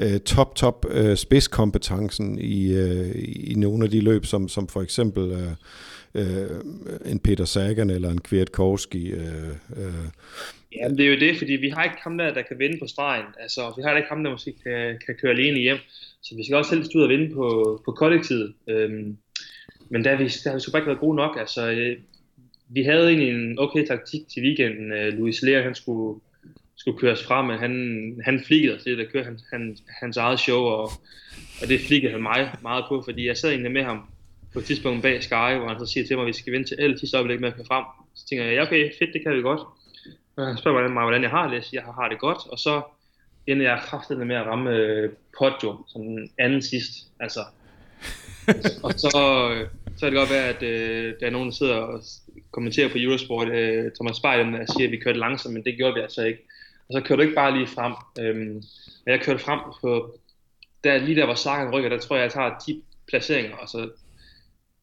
[SPEAKER 2] øh, top, top øh, spidskompetencen i, øh, i nogle af de løb, som, som for eksempel øh, øh, en Peter Sagan eller en Kwiatkowski. Øh, øh.
[SPEAKER 3] Ja, det er jo det, fordi vi har ikke ham der, der kan vinde på stregen. Altså, vi har ikke ham, der måske kan, kan køre alene hjem. Så vi skal også helst ud og vinde på, på kollektivet. Øhm, men der har vi, der har vi sgu bare ikke været gode nok. Altså, øh, vi havde egentlig en okay taktik til weekenden. Øh, Louis Lea, han skulle skulle køres frem, men han, han flikkede os lidt at køre han, han, hans eget show, og, og det flikkede han mig meget på, fordi jeg sad egentlig med ham på et tidspunkt bag Sky, hvor han så siger til mig, at vi skal vente til alle sidste øjeblik med at køre frem. Så tænker jeg, ja okay, fedt, det kan vi godt. Og han spørger mig, hvordan jeg har det, jeg har det godt, og så ender jeg kraftigt med at ramme øh, Poggio, som den anden sidst, altså. (laughs) og så, så er det godt være, at øh, der er nogen, der sidder og kommenterer på Eurosport, øh, Thomas Spejlen, der siger, at vi kørte langsomt, men det gjorde vi altså ikke. Og så kørte du ikke bare lige frem. Øhm, jeg kørte frem på, der, lige der hvor Sagan rykker, der tror jeg, jeg tager 10 placeringer, og så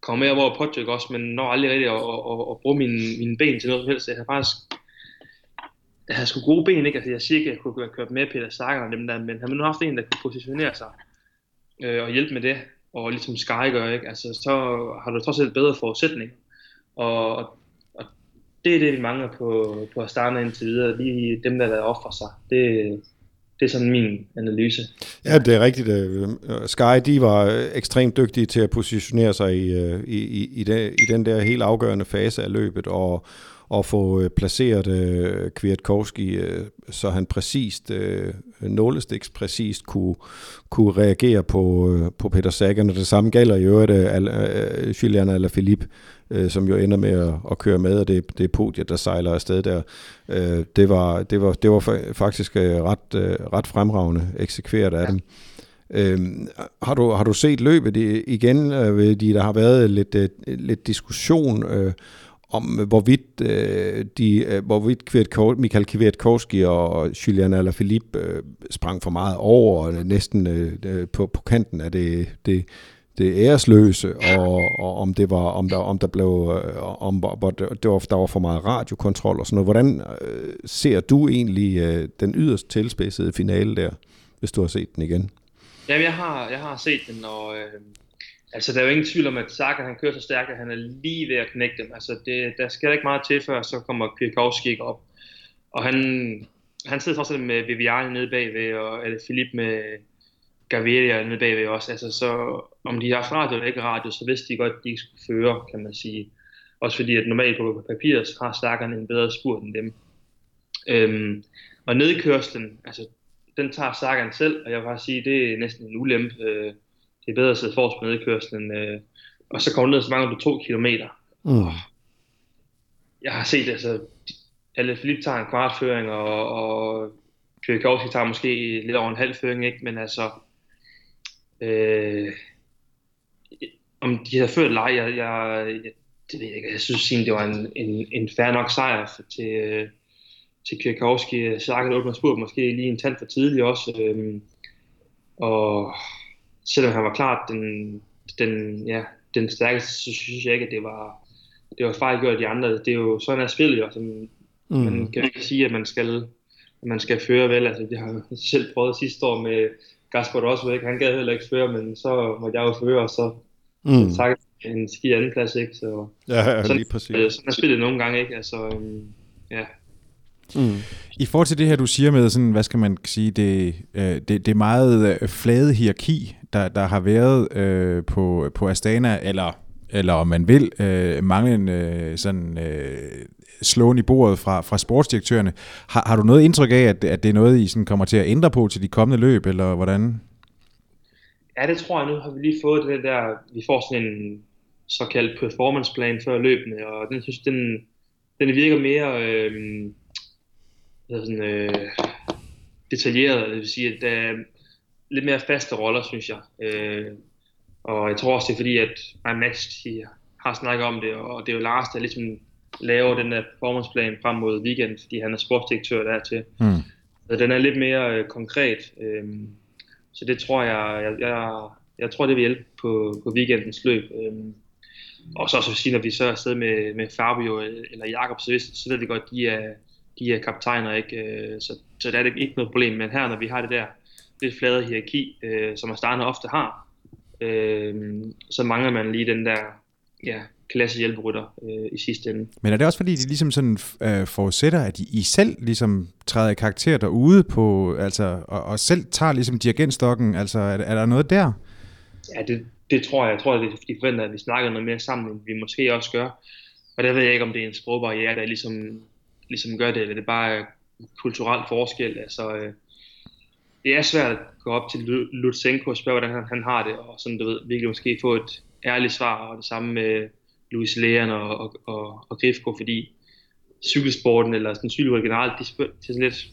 [SPEAKER 3] kommer med over påtryk også, men når aldrig rigtig at, at, at, at bruge mine, mine ben til noget som helst. Jeg har faktisk jeg havde sgu gode ben, ikke? Altså, jeg siger ikke, at jeg kunne have kørt med Peter Sagan og dem der, men har man nu haft en, der kunne positionere sig øh, og hjælpe med det, og ligesom Sky gør, ikke? Altså, så har du trods alt bedre forudsætning. Og, og det er det, vi mangler på, på at starte indtil videre. Lige dem, der har været offer sig. Det, det er sådan min analyse.
[SPEAKER 2] Ja, det er rigtigt. Øh, Sky, de var ekstremt dygtige til at positionere sig i, øh, i, i, i, den, i den der helt afgørende fase af løbet, og, og få øh, placeret øh, Kwiatkowski, øh, så han præcist, øh, nålestiks præcist kunne, kunne reagere på, øh, på Peter Sagan, og det samme gælder i øvrigt øh, Julian Alaphilippe, øh, som jo ender med at, at køre med, og det, det er podiet, der sejler afsted der. Øh, det, var, det, var, det var faktisk øh, ret, øh, ret fremragende eksekveret af ja. dem. Øhm, har, du, har du set løbet igen? Øh, der har været lidt, øh, lidt diskussion øh, om hvorvidt, øh, de, øh, hvorvidt Kviatkov, Michael Kwiatkowski og Julian Alaphilippe øh, sprang for meget over, og næsten øh, øh, på, på kanten af det, det, det æresløse, og, og om det var, om der, om der blev, øh, om hvor det var, der var for meget radiokontrol og sådan noget. Hvordan øh, ser du egentlig øh, den yderst tilspidsede finale der, hvis du har set den igen?
[SPEAKER 3] Jamen, jeg har, jeg har set den, og øh, altså, der er jo ingen tvivl om, at Saka han kører så stærkt, at han er lige ved at knække dem. Altså, det, der skal ikke meget til, før så kommer Kwiatkowski ikke op. Og han, han sidder også med Viviani nede bagved, og eller Philip med Gaviria nede bagved også. Altså, så om de har haft radio eller ikke radio, så vidste de godt, at de ikke skulle føre, kan man sige. Også fordi, at normalt på papiret har Sagan en bedre spurt end dem. Øhm, og nedkørslen, altså den tager Sagan selv, og jeg vil bare sige, det er næsten en ulempe. Øh, det er bedre at sidde forrest på nedkørslen, øh, og så kommer ned, så mangler du to kilometer. Mm. Jeg har set, altså, alle Philip tager en kvartføring, og, og Kwiatkowski tager måske lidt over en halv føring, ikke? men altså, øh, om de havde ført leg, jeg, jeg, jeg, det ved jeg ikke, jeg synes det var en, en, en fair nok sejr til, øh, til Kwiatkowski. Sagan åbner spurgt måske lige en tand for tidligt også. Øhm, og selvom han var klart den, den, ja, den stærkeste, så synes jeg ikke, at det var, det var fejl gjort de andre. Det er jo sådan er spillet jo. mm. Man kan ikke sige, at man skal, at man skal føre vel. Altså, det har jeg selv prøvet sidste år med Gaspar også, ikke? han gad heller ikke føre, men så måtte jeg jo føre, og så mm. tak en ski anden plads, ikke? Så,
[SPEAKER 2] ja, ja, lige præcis.
[SPEAKER 3] Sådan, sådan er spillet nogle gange, ikke? Altså, um, ja.
[SPEAKER 1] Mm. I forhold til det her, du siger med, sådan, hvad skal man sige, det, øh, det, det er meget øh, flade hierarki, der, der har været øh, på, på Astana, eller, eller om man vil, øh, manglende øh, sådan, øh, slåen i bordet fra, fra sportsdirektørerne. Har, har du noget indtryk af, at, at det er noget, I sådan kommer til at ændre på til de kommende løb, eller hvordan?
[SPEAKER 3] Ja, det tror jeg. Nu har vi lige fået det der, vi får sådan en såkaldt performance plan før løbende, og den synes, den, den virker mere øh, sådan, øh, detaljeret, det vil sige, at der er lidt mere faste roller, synes jeg. Øh, og jeg tror også, det er fordi, at Max har snakket om det, og det er jo Lars, der ligesom laver den der performanceplan frem mod weekend, fordi han er sportsdirektør der til. Mm. Så den er lidt mere øh, konkret. Øhm, så det tror jeg, jeg, jeg, jeg tror, det vil hjælpe på, på weekendens løb. Øhm, og så, så sige, når vi så er afsted med, med Fabio eller Jakob, så, så ved vi godt, de er, de er kaptajner, ikke? Øh, så, så der er det ikke noget problem. Men her, når vi har det der lidt flade hierarki, øh, som Astana ofte har, øh, så mangler man lige den der ja, klasse hjælperytter øh, i sidste ende.
[SPEAKER 1] Men er det også fordi, de ligesom sådan øh, forudsætter, at I, I selv ligesom træder i karakter derude på, altså, og, og selv tager ligesom dirigentstokken, altså er, er der noget der?
[SPEAKER 3] Ja, det, det tror jeg. Jeg tror, at de forventer, at vi snakker noget mere sammen, end vi måske også gør. Og der ved jeg ikke, om det er en sprogbarriere, der ligesom, ligesom gør det, eller det er bare kulturel forskel. Altså, øh, det er svært at gå op til Lutsenko og spørge, hvordan han, han har det, og sådan, du ved, virkelig måske få et ærligt svar, og det samme med Luis Leon og, og, og, og Grifko, fordi cykelsporten eller sådan cykelsporten generelt, de spørger til sådan lidt,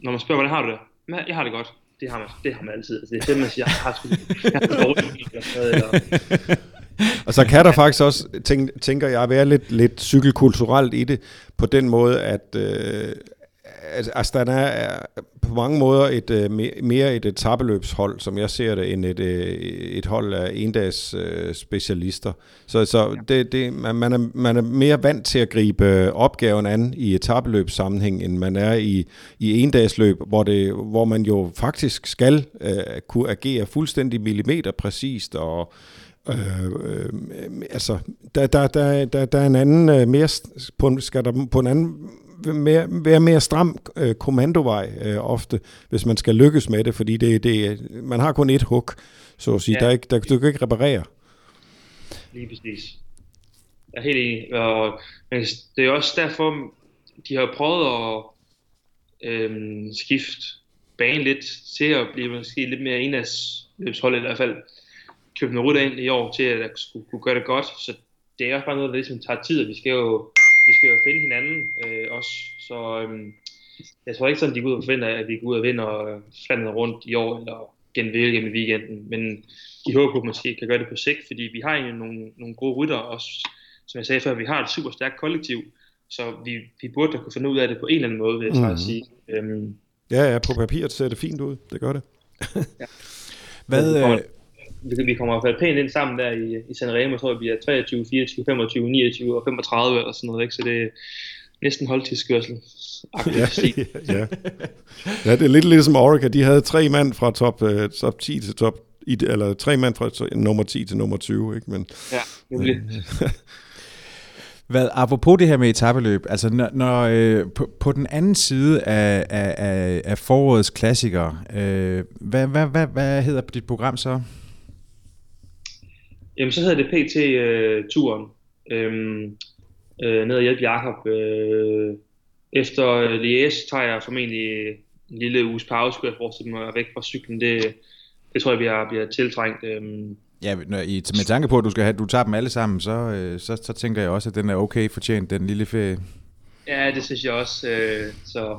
[SPEAKER 3] når man spørger, hvordan har du det? Men jeg har det godt. Det har man, det har man altid. Altså, det er det, man siger, jeg har sgu, jeg har dårligt, eller, (laughs)
[SPEAKER 2] og så kan der faktisk også, tænk, tænker jeg, være lidt, lidt cykelkulturelt i det, på den måde, at, øh, Astana er på mange måder et øh, mere et etabeløbshold, som jeg ser det, end et, øh, et hold af endags øh, specialister. Så, så det, det, man, man, er, man er mere vant til at gribe opgaven an i etabeløbssammenhæng, end man er i, i endagsløb, hvor, det, hvor man jo faktisk skal øh, kunne agere fuldstændig millimeter præcist og Øh, øh, altså, der, der, der, der, der er en anden, øh, mere, på, skal der på en anden mere, være mere stram øh, kommandovej øh, ofte, hvis man skal lykkes med det, fordi det, det, man har kun et hook, så at sige. Ja. Der er ikke, der, du kan ikke reparere.
[SPEAKER 3] Lige præcis. Jeg er helt enig. Og, men det er også derfor, de har prøvet at øh, skifte banen lidt til at blive måske lidt mere enas løbshold i hvert fald købt nogle ind i år til at skulle kunne gøre det godt, så det er også bare noget, der ligesom tager tid, og vi skal jo, vi skal jo finde hinanden øh, også, så øhm, jeg tror ikke sådan, de går ud og forventer, at vi går ud og vinder flandet rundt i år, eller gennem gennem weekenden, men de håber på, at måske kan gøre det på sigt, fordi vi har egentlig nogle, nogle gode rytter også, som jeg sagde før, vi har et super stærkt kollektiv, så vi, vi burde da kunne finde ud af det på en eller anden måde, vil jeg mm. sige. Øhm,
[SPEAKER 2] ja, ja, på papiret ser det fint ud, det gør det.
[SPEAKER 1] ja. Hvad, øh,
[SPEAKER 3] vi, vi kommer i hvert fald pænt ind sammen der i, i Sanremo, tror jeg, vi er 23, 24, 25, 29 og 35 og sådan noget, ikke? så det er næsten holdtidskørsel.
[SPEAKER 2] Ja, (laughs) ja, ja, det er lidt ligesom Orica, de havde tre mand fra top, uh, top 10 til top, eller tre mand fra nummer 10 til nummer 20, ikke? Men,
[SPEAKER 3] ja, det (laughs)
[SPEAKER 1] Hvad, apropos det her med etabeløb, altså når, når øh, på, på den anden side af, af, af forårets klassikere, øh, hvad, hvad, hvad, hvad hedder dit program så?
[SPEAKER 3] Jamen, så hedder det PT-turen. Øh, øhm, øh, ned og hjælpe Jakob. Øh, efter Liège tager jeg formentlig en lille uges pause, skulle jeg forestille mig, væk fra cyklen. Det, det tror jeg bliver, bliver tiltrængt. Øhm.
[SPEAKER 1] Ja, når I, med tanke på, at du, skal have, du tager dem alle sammen, så, øh, så, så tænker jeg også, at den er okay fortjent, den lille ferie.
[SPEAKER 3] Ja, det synes jeg også. Øh, så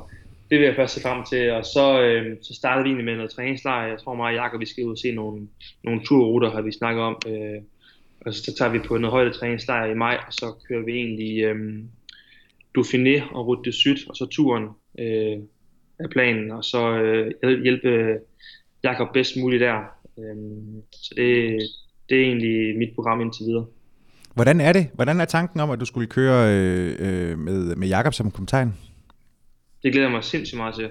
[SPEAKER 3] det vil jeg først se frem til. Og så, øh, så starter vi egentlig med noget træningslejr. Jeg tror meget, Jakob, vi skal ud og se nogle, nogle turruter, har vi snakket om. Øh, og så tager vi på noget højde træningslejr i maj, og så kører vi egentlig øh, Dauphiné og Route de Syd, og så turen øh, af planen, og så øh, hjælpe Jakob bedst muligt der. Øh, så det, det er egentlig mit program indtil videre.
[SPEAKER 1] Hvordan er det? Hvordan er tanken om, at du skulle køre øh, øh med, med Jakob som kommentar?
[SPEAKER 3] Det glæder jeg mig sindssygt meget til.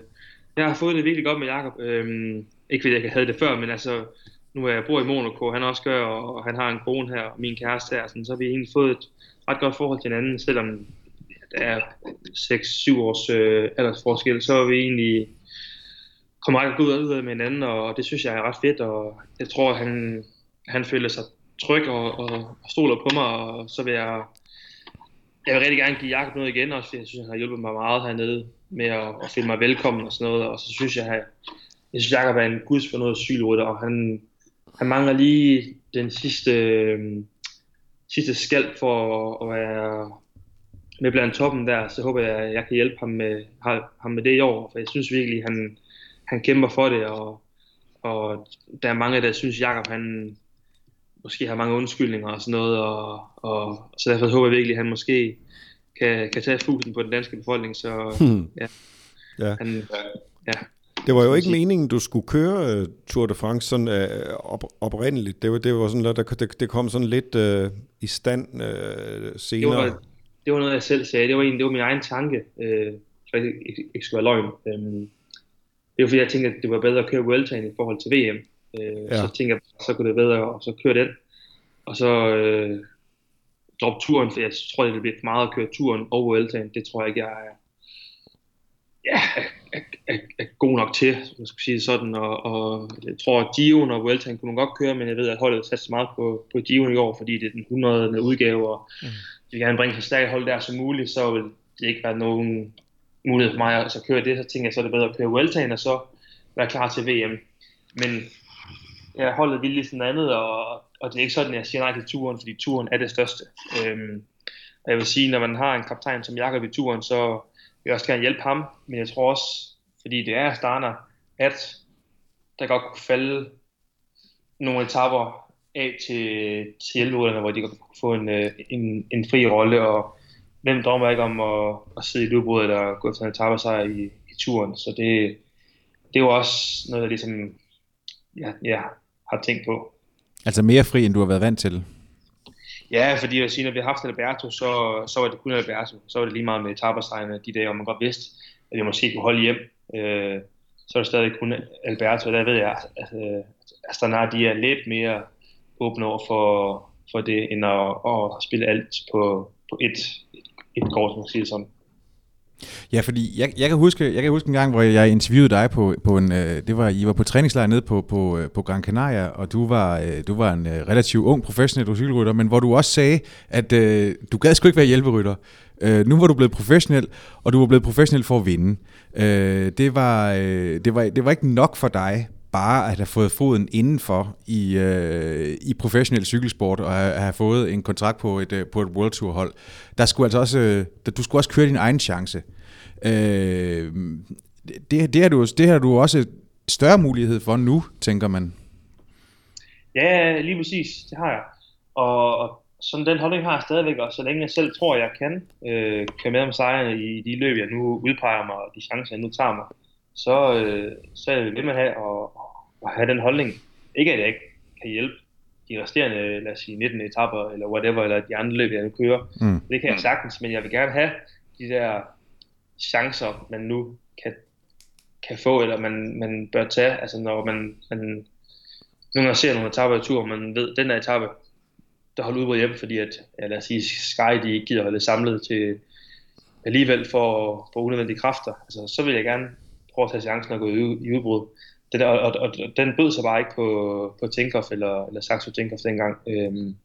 [SPEAKER 3] Jeg har fået det virkelig godt med Jakob. Øhm, ikke fordi jeg havde det før, men altså, nu er jeg bor i Monaco, han også gør, og han har en kone her, og min kæreste her, sådan, så har vi egentlig fået et ret godt forhold til hinanden, selvom der er 6-7 års øh, aldersforskel, så er vi egentlig kommet ret godt ud af med hinanden, og det synes jeg er ret fedt, og jeg tror, han, han føler sig tryg og, og, og stoler på mig, og så vil jeg, jeg vil rigtig gerne give Jakob noget igen, også fordi jeg synes, han har hjulpet mig meget hernede med at, at finde mig velkommen og sådan noget, og så synes jeg, at jeg synes, Jacob er en guds for noget asylrytter, og han, han mangler lige den sidste, øh, sidste skald for at, at være med blandt toppen der, så håber jeg, at jeg kan hjælpe ham med, ham med det i år, for jeg synes virkelig, han, han kæmper for det, og, og der er mange, der synes, Jakob han måske har mange undskyldninger og sådan noget, og, og så derfor håber jeg virkelig, at han måske kan, kan tage fusen på den danske befolkning, så hmm. ja. ja. Han, ja.
[SPEAKER 2] Det var jo ikke meningen, du skulle køre uh, Tour de France sådan uh, op, oprindeligt. Det var, det var sådan, der, det, det kom sådan lidt uh, i stand uh, senere.
[SPEAKER 3] Det var, det var noget, jeg selv sagde. Det var, egentlig, det var min egen tanke, uh, så det ikke, ikke skulle være løgn. Um, det var fordi, jeg tænkte, at det var bedre at køre Vueltaen i forhold til VM. Uh, ja. Så tænkte jeg, så kunne det bedre at så køre den. Og så uh, droppe turen, for jeg tror, det bliver meget at køre turen og Vueltaen. Det tror jeg ikke, jeg er, ja, er, er, er god nok til, man skal sige sådan. Og, og jeg tror, at Gio'en og Vueltaen kunne man godt køre, men jeg ved, at holdet satser meget på, på Gio'en i år, fordi det er den 100. udgave, og mm. vi vil gerne bringe så stærkt hold der som muligt, så vil det ikke være nogen mulighed for mig at så køre det. Så tænker jeg, så er det bedre at køre Vueltaen, og så være klar til VM. Men ja, holdet vil lige sådan andet, og og det er ikke sådan, at jeg siger nej til turen, fordi turen er det største. Øhm, og jeg vil sige, når man har en kaptajn som Jakob i turen, så vil jeg også gerne hjælpe ham, men jeg tror også, fordi det er starter, at der godt kunne falde nogle etapper af til, til hjælperydderne, hvor de kan få en, øh, en, en fri rolle, og hvem drømmer ikke om at, at sidde i udbrud eller gå til en etappesejr i, i turen. Så det, det er jo også noget, jeg ligesom ja, ja, har tænkt på.
[SPEAKER 1] Altså mere fri, end du har været vant til?
[SPEAKER 3] Ja, fordi jeg vil sige, når vi har haft Alberto, så, så var det kun Alberto. Så var det lige meget med etappesejrene de dage, hvor man godt vidste, at jeg måske kunne holde hjem. Øh, så er det stadig kun Alberto, og der ved jeg, at øh, Astana de er lidt mere åbne over for, for det, end at, at spille alt på, på et, et, et kort, som man siger sådan.
[SPEAKER 1] Ja, fordi jeg, jeg, kan huske, jeg kan huske en gang, hvor jeg interviewede dig på, på en, øh, det var, I var på træningslejr nede på, på, øh, på Gran Canaria, og du var, øh, du var en øh, relativt ung professionel cykelrytter, men hvor du også sagde, at øh, du gad sgu ikke være hjælperytter. Øh, nu var du blevet professionel, og du var blevet professionel for at vinde. Øh, det, var, øh, det, var, det var ikke nok for dig bare at have fået foden indenfor i, øh, i professionel cykelsport og have, have fået en kontrakt på et, øh, på et World Tour hold. Der skulle altså også, øh, du skulle også køre din egen chance. Øh, det, det, har du, det har du også større mulighed for nu, tænker man.
[SPEAKER 3] Ja, lige præcis. Det har jeg. Og, og sådan den holdning har jeg stadigvæk, og så længe jeg selv tror, jeg kan øh, køre med om sejrene i de løb, jeg nu udpeger mig, og de chancer, jeg nu tager mig, så, øh, så er jeg ved med at have, og, og have den holdning. Ikke at jeg ikke kan hjælpe de resterende, lad os sige, 19 etapper, eller whatever, eller de andre løb, jeg nu kører. Mm. Det kan jeg sagtens, men jeg vil gerne have de der chancer, man nu kan, kan få, eller man, man bør tage, altså når man, man nogle gange ser nogle etapper i tur, man ved, den der etape, der holder udbrud hjemme, fordi at, ja, lad os sige, Sky, de ikke gider holde samlet til alligevel for, for unødvendige kræfter, altså, så vil jeg gerne prøve at tage chancen og gå i, i udbrud. Det der, og, og, og, den bød sig bare ikke på, på Tinkoff eller, eller Saxo Tinkoff dengang. Øhm,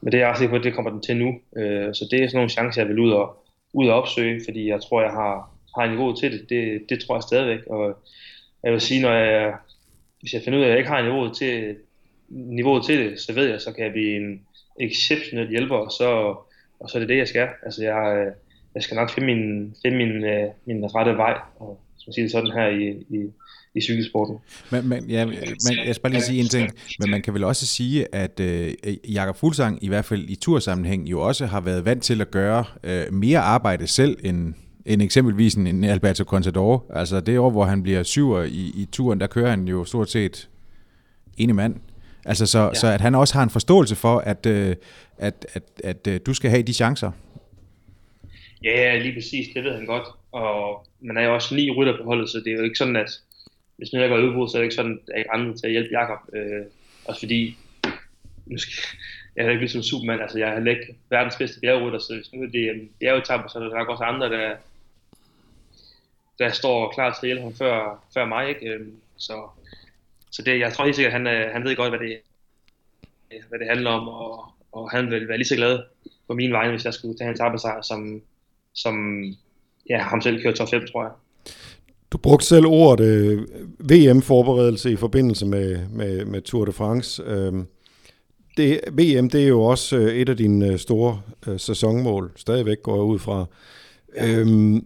[SPEAKER 3] men det er jeg også på, at det kommer den til nu. Øh, så det er sådan nogle chancer, jeg vil ud og, ud og opsøge, fordi jeg tror, jeg har, har niveau til det. det. Det tror jeg stadigvæk. Og jeg vil sige, når jeg, hvis jeg finder ud af, at jeg ikke har niveauet til, niveauet til det, så ved jeg, så kan jeg blive en exceptionel hjælper, og så, og så er det det, jeg skal. Altså, jeg, jeg skal nok finde min, finde min, øh, min rette vej, og som siger det sådan her i, i, i cykelsporten.
[SPEAKER 1] Men, men, ja, men jeg skal bare lige sige en ting, men man kan vel også sige, at øh, Jakob Fuglsang i hvert fald i tursammenhæng jo også har været vant til at gøre øh, mere arbejde selv end, end eksempelvis en Alberto Contador. Altså det år, hvor han bliver syver i, i turen, der kører han jo stort set ene mand. Altså så, ja. så at han også har en forståelse for, at, øh, at, at, at, at du skal have de chancer.
[SPEAKER 3] Ja, lige præcis. Det ved han godt. Og man er jo også ni rytter på holdet, så det er jo ikke sådan, at hvis nu jeg går i udbrud, så er det ikke sådan, at jeg er andet til at hjælpe Jakob. Øh, også fordi, nu skal, jeg er ikke ligesom Superman, altså jeg er heller ikke verdens bedste bjergrytter, så hvis nu det øh, er en bjergetab, så er der nok også andre, der, der står klar til at hjælpe ham før, før mig. Ikke? Øh, så, så det, jeg tror helt sikkert, at han, øh, han ved godt, hvad det, hvad det handler om, og, og han vil være lige så glad på min vegne, hvis jeg skulle tage hans arbejdsejr, som, som ja, ham selv kører top 5, tror jeg.
[SPEAKER 2] Du brugte selv ordet øh, VM-forberedelse i forbindelse med, med, med Tour de France. Øh, det, VM det er jo også øh, et af dine øh, store øh, sæsonmål, stadigvæk går jeg ud fra. Ja. Øh,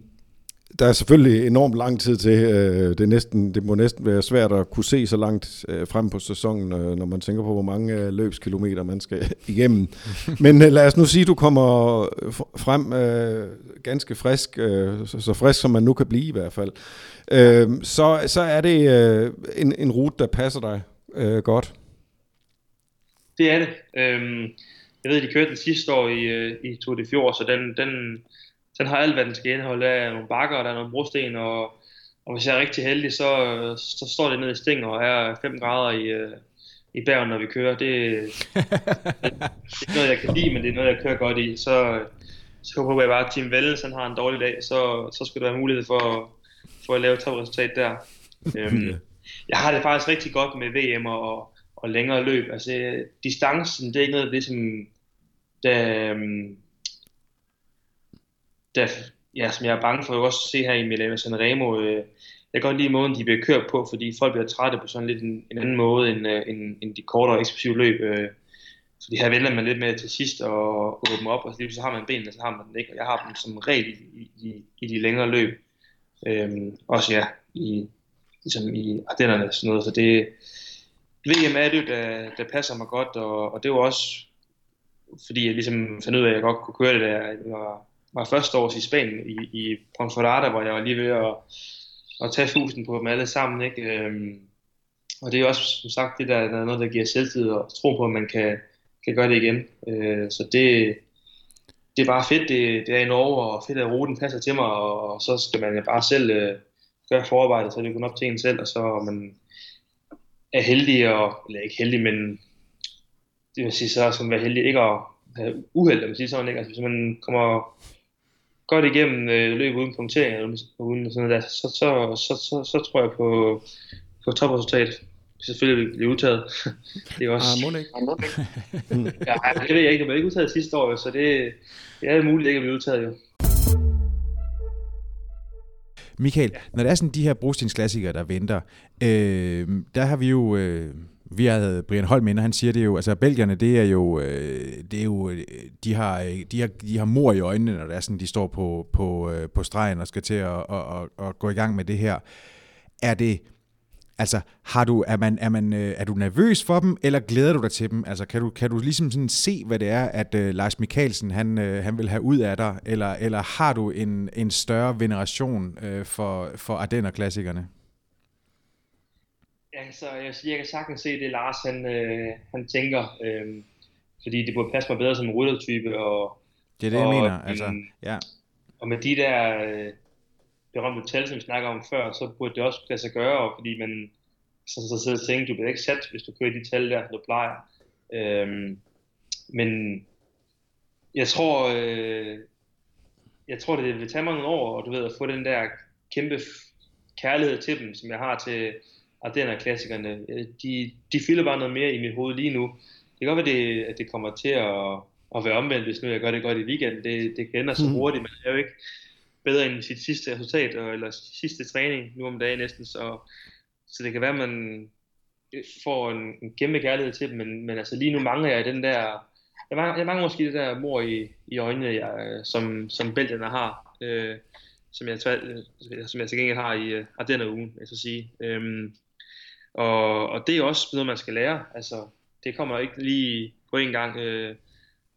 [SPEAKER 2] der er selvfølgelig enormt lang tid til. Øh, det, næsten, det må næsten være svært at kunne se så langt øh, frem på sæsonen, øh, når man tænker på, hvor mange løbskilometer man skal (laughs) igennem. (laughs) Men lad os nu sige, at du kommer frem ganske frisk, så frisk som man nu kan blive i hvert fald. Så, så er det en, en rute, der passer dig godt.
[SPEAKER 3] Det er det. Øhm, jeg ved, de kørte den sidste år i, i Tour de Fjord, så den, den, den har alt, hvad den skal indeholde. Der er nogle bakker, der er nogle brosten, og, og hvis jeg er rigtig heldig, så, så står det nede i Sting og er 5 grader i, øh, i Bergen, når vi kører. Det, (laughs) det, det er noget, jeg kan lide, men det er noget, jeg kører godt i. Så, så håber jeg bare, at Team Welles han har en dårlig dag, så, så skal der være mulighed for, for at lave et topresultat der. (laughs) øhm, jeg har det faktisk rigtig godt med VM og, og længere løb. Altså, distancen, det er ikke noget, det som, der, øhm, der, ja, som jeg er bange for at også se her i Milano Sanremo. Øh, jeg kan godt lide måden, de bliver kørt på, fordi folk bliver trætte på sådan lidt en, en anden måde end, øh, end, end de kortere eksplosive løb. Øh, så de her vælger man lidt med til sidst og åbne op, og så lige så har man benene, så har man den ikke. Og jeg har dem som regel i, i, i de længere løb. Øhm, også ja, i, ligesom i Ardennerne og sådan noget. Så det, VM er det, der, der passer mig godt, og, og det var også, fordi jeg ligesom fandt ud af, at jeg godt kunne køre det der, jeg var var første års i Spanien i, i Ponferrada, hvor jeg var lige ved at, at tage fusen på dem alle sammen. Ikke? Øhm, og det er også, som sagt, det der, der er noget, der giver selvtid og tro på, at man kan, kan gøre det igen. Øh, så det, det er bare fedt, det, det er i Norge, og fedt, at ruten passer til mig, og, og så skal man bare selv øh, gøre forarbejdet, så det kun op til en selv, og så man er heldig, og, eller ikke heldig, men det vil sige, så skal man være heldig ikke at have uheld, det vil sige sådan, ikke? Altså, hvis man kommer godt igennem øh, løbet uden punktering, eller uden sådan noget der, så, så, så, så, så tror jeg på, på topresultat. Selvfølgelig vil blive udtaget. (laughs)
[SPEAKER 2] det er også... Ah, må ikke.
[SPEAKER 3] ja, det ved jeg ikke. Det blev ikke udtaget sidste år, så det, det er muligt ikke at blive udtaget jo.
[SPEAKER 1] Michael, ja. når der er sådan de her brostensklassikere, der venter, øh, der har vi jo... Øh, vi har Brian Holm ind, og han siger det jo, altså belgierne, det er jo, øh, det er jo de, har, de, har, de har mor i øjnene, når det er sådan, de står på, på, øh, på stregen og skal til at, at, at, at gå i gang med det her. Er det, Altså, har du, er, man, er, man, øh, er du nervøs for dem, eller glæder du dig til dem? Altså, kan du, kan du ligesom sådan se, hvad det er, at uh, Lars Mikkelsen han, uh, han vil have ud af dig, eller, eller har du en, en større veneration uh, for, for Ardenner-klassikerne?
[SPEAKER 3] Ja, så jeg, jeg kan sagtens se det, Lars han, øh, han tænker, øh, fordi det burde passe mig bedre som ryttertype. Og,
[SPEAKER 1] det er det,
[SPEAKER 3] og,
[SPEAKER 1] jeg mener. Altså, ja.
[SPEAKER 3] Og med de der... Øh, berømte tal, som vi snakker om før, så burde det også lade sig gøre, fordi man så, så sidder og tænker, du bliver ikke sat, hvis du kører de tal der, du plejer. Øhm, men jeg tror, øh, jeg tror, det vil tage mig nogle år, og du ved, at få den der kæmpe kærlighed til dem, som jeg har til Ardenner-klassikerne. Øh, de, de fylder bare noget mere i mit hoved lige nu. Det kan godt være, det, at det kommer til at, at være omvendt, hvis nu jeg gør det godt i weekenden. Det, det kan ændre så mm. hurtigt, men det er jo ikke, bedre end sit sidste resultat, eller sidste træning nu om dagen næsten, så, så det kan være, at man øh, får en, en kæmpe kærlighed til dem, men, men altså lige nu mangler jeg den der, jeg mangler, jeg mangler måske det der mor i, i øjnene, jeg, øh, som, som Belgierne har, øh, som, jeg, øh, som jeg til gengæld har i uh, denne uge, jeg skal sige. Øhm, og, og det er også noget, man skal lære. Altså, det kommer ikke lige på en gang. Øh,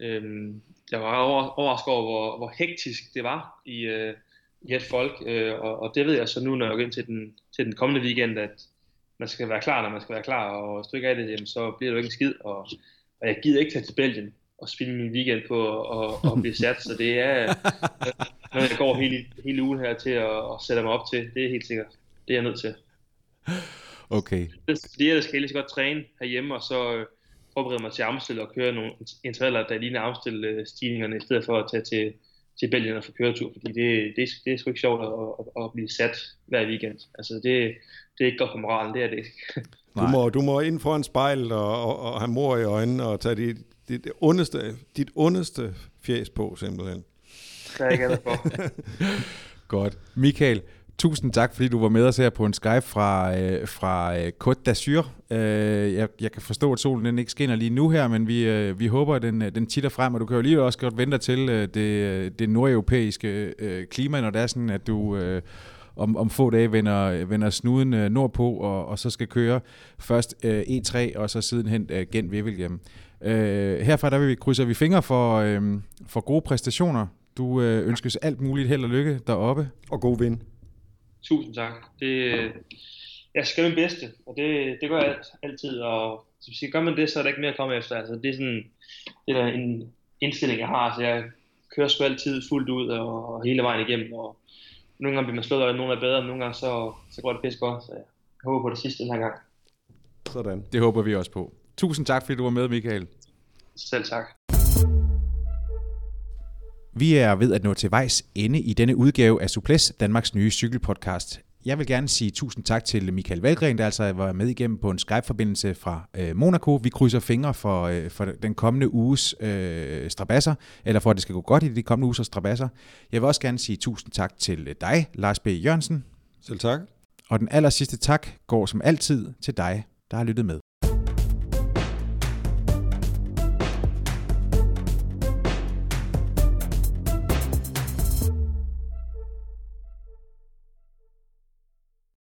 [SPEAKER 3] øh, jeg var over, overrasket over, hvor, hvor hektisk det var i, øh, i et folk, øh, og, og det ved jeg så nu, når jeg går ind til den, til den kommende weekend, at man skal være klar, når man skal være klar, og hvis du ikke er det, jamen, så bliver det jo ikke en skid, og, og jeg gider ikke tage til Belgien og spille min weekend på at, at blive sat, så det er noget, jeg går hele, hele ugen her til at, at sætte mig op til, det er helt sikkert, det er jeg nødt til.
[SPEAKER 1] Okay.
[SPEAKER 3] Fordi ellers skal jeg lige så godt træne herhjemme, og så øh, forberede mig til Amstel og køre nogle intervaller, der ligner Amstel stigningerne, i stedet for at tage til, til Belgien og få køretur, fordi det, det, det er sgu ikke sjovt at, at, at blive sat hver weekend. Altså det, det er ikke godt for moralen, det er det ikke. (laughs)
[SPEAKER 2] du, må, du må ind foran spejl og, og, og have mor i øjnene og tage dit, dit, ondeste, dit ondeste fjes på, simpelthen.
[SPEAKER 3] Det er ikke for. (laughs)
[SPEAKER 1] Godt. Michael, Tusind tak, fordi du var med os her på en Skype fra, øh, fra øh, Côte d'Azur. Øh, jeg, jeg kan forstå, at solen den ikke skinner lige nu her, men vi, øh, vi håber, at den, øh, den titter frem, og du kan jo lige også godt vente til øh, det, øh, det nordeuropæiske øh, klima, når det er sådan, at du... Øh, om, om få dage vender, vender snuden øh, nordpå, og, og så skal køre først øh, E3, og så sidenhen øh, gen Vivelhjem. Øh, herfra der vil vi krydser vi fingre for, øh, for gode præstationer. Du øh, ønskes alt muligt held og lykke deroppe.
[SPEAKER 2] Og god vind.
[SPEAKER 3] Tusind tak. Det, jeg skal min bedste, og det, det gør jeg altid. Og hvis jeg gør man det, så er der ikke mere at komme efter. Altså, det er sådan det er en indstilling, jeg har. Så jeg kører sgu altid fuldt ud og, og hele vejen igennem. Og nogle gange bliver man slået, og nogle er bedre, og nogle gange så, så går det pisse godt. Så jeg håber på det sidste den her gang.
[SPEAKER 2] Sådan.
[SPEAKER 1] Det håber vi også på. Tusind tak, fordi du var med, Michael.
[SPEAKER 3] Selv tak.
[SPEAKER 1] Vi er ved at nå til vejs ende i denne udgave af Suples, Danmarks nye cykelpodcast. Jeg vil gerne sige tusind tak til Michael Valgren, der altså var med igennem på en Skype-forbindelse fra øh, Monaco. Vi krydser fingre for, øh, for den kommende uges øh, strabasser, eller for at det skal gå godt i de kommende uges strabasser. Jeg vil også gerne sige tusind tak til dig, Lars B. Jørgensen.
[SPEAKER 2] Selv tak.
[SPEAKER 1] Og den aller sidste tak går som altid til dig, der har lyttet med.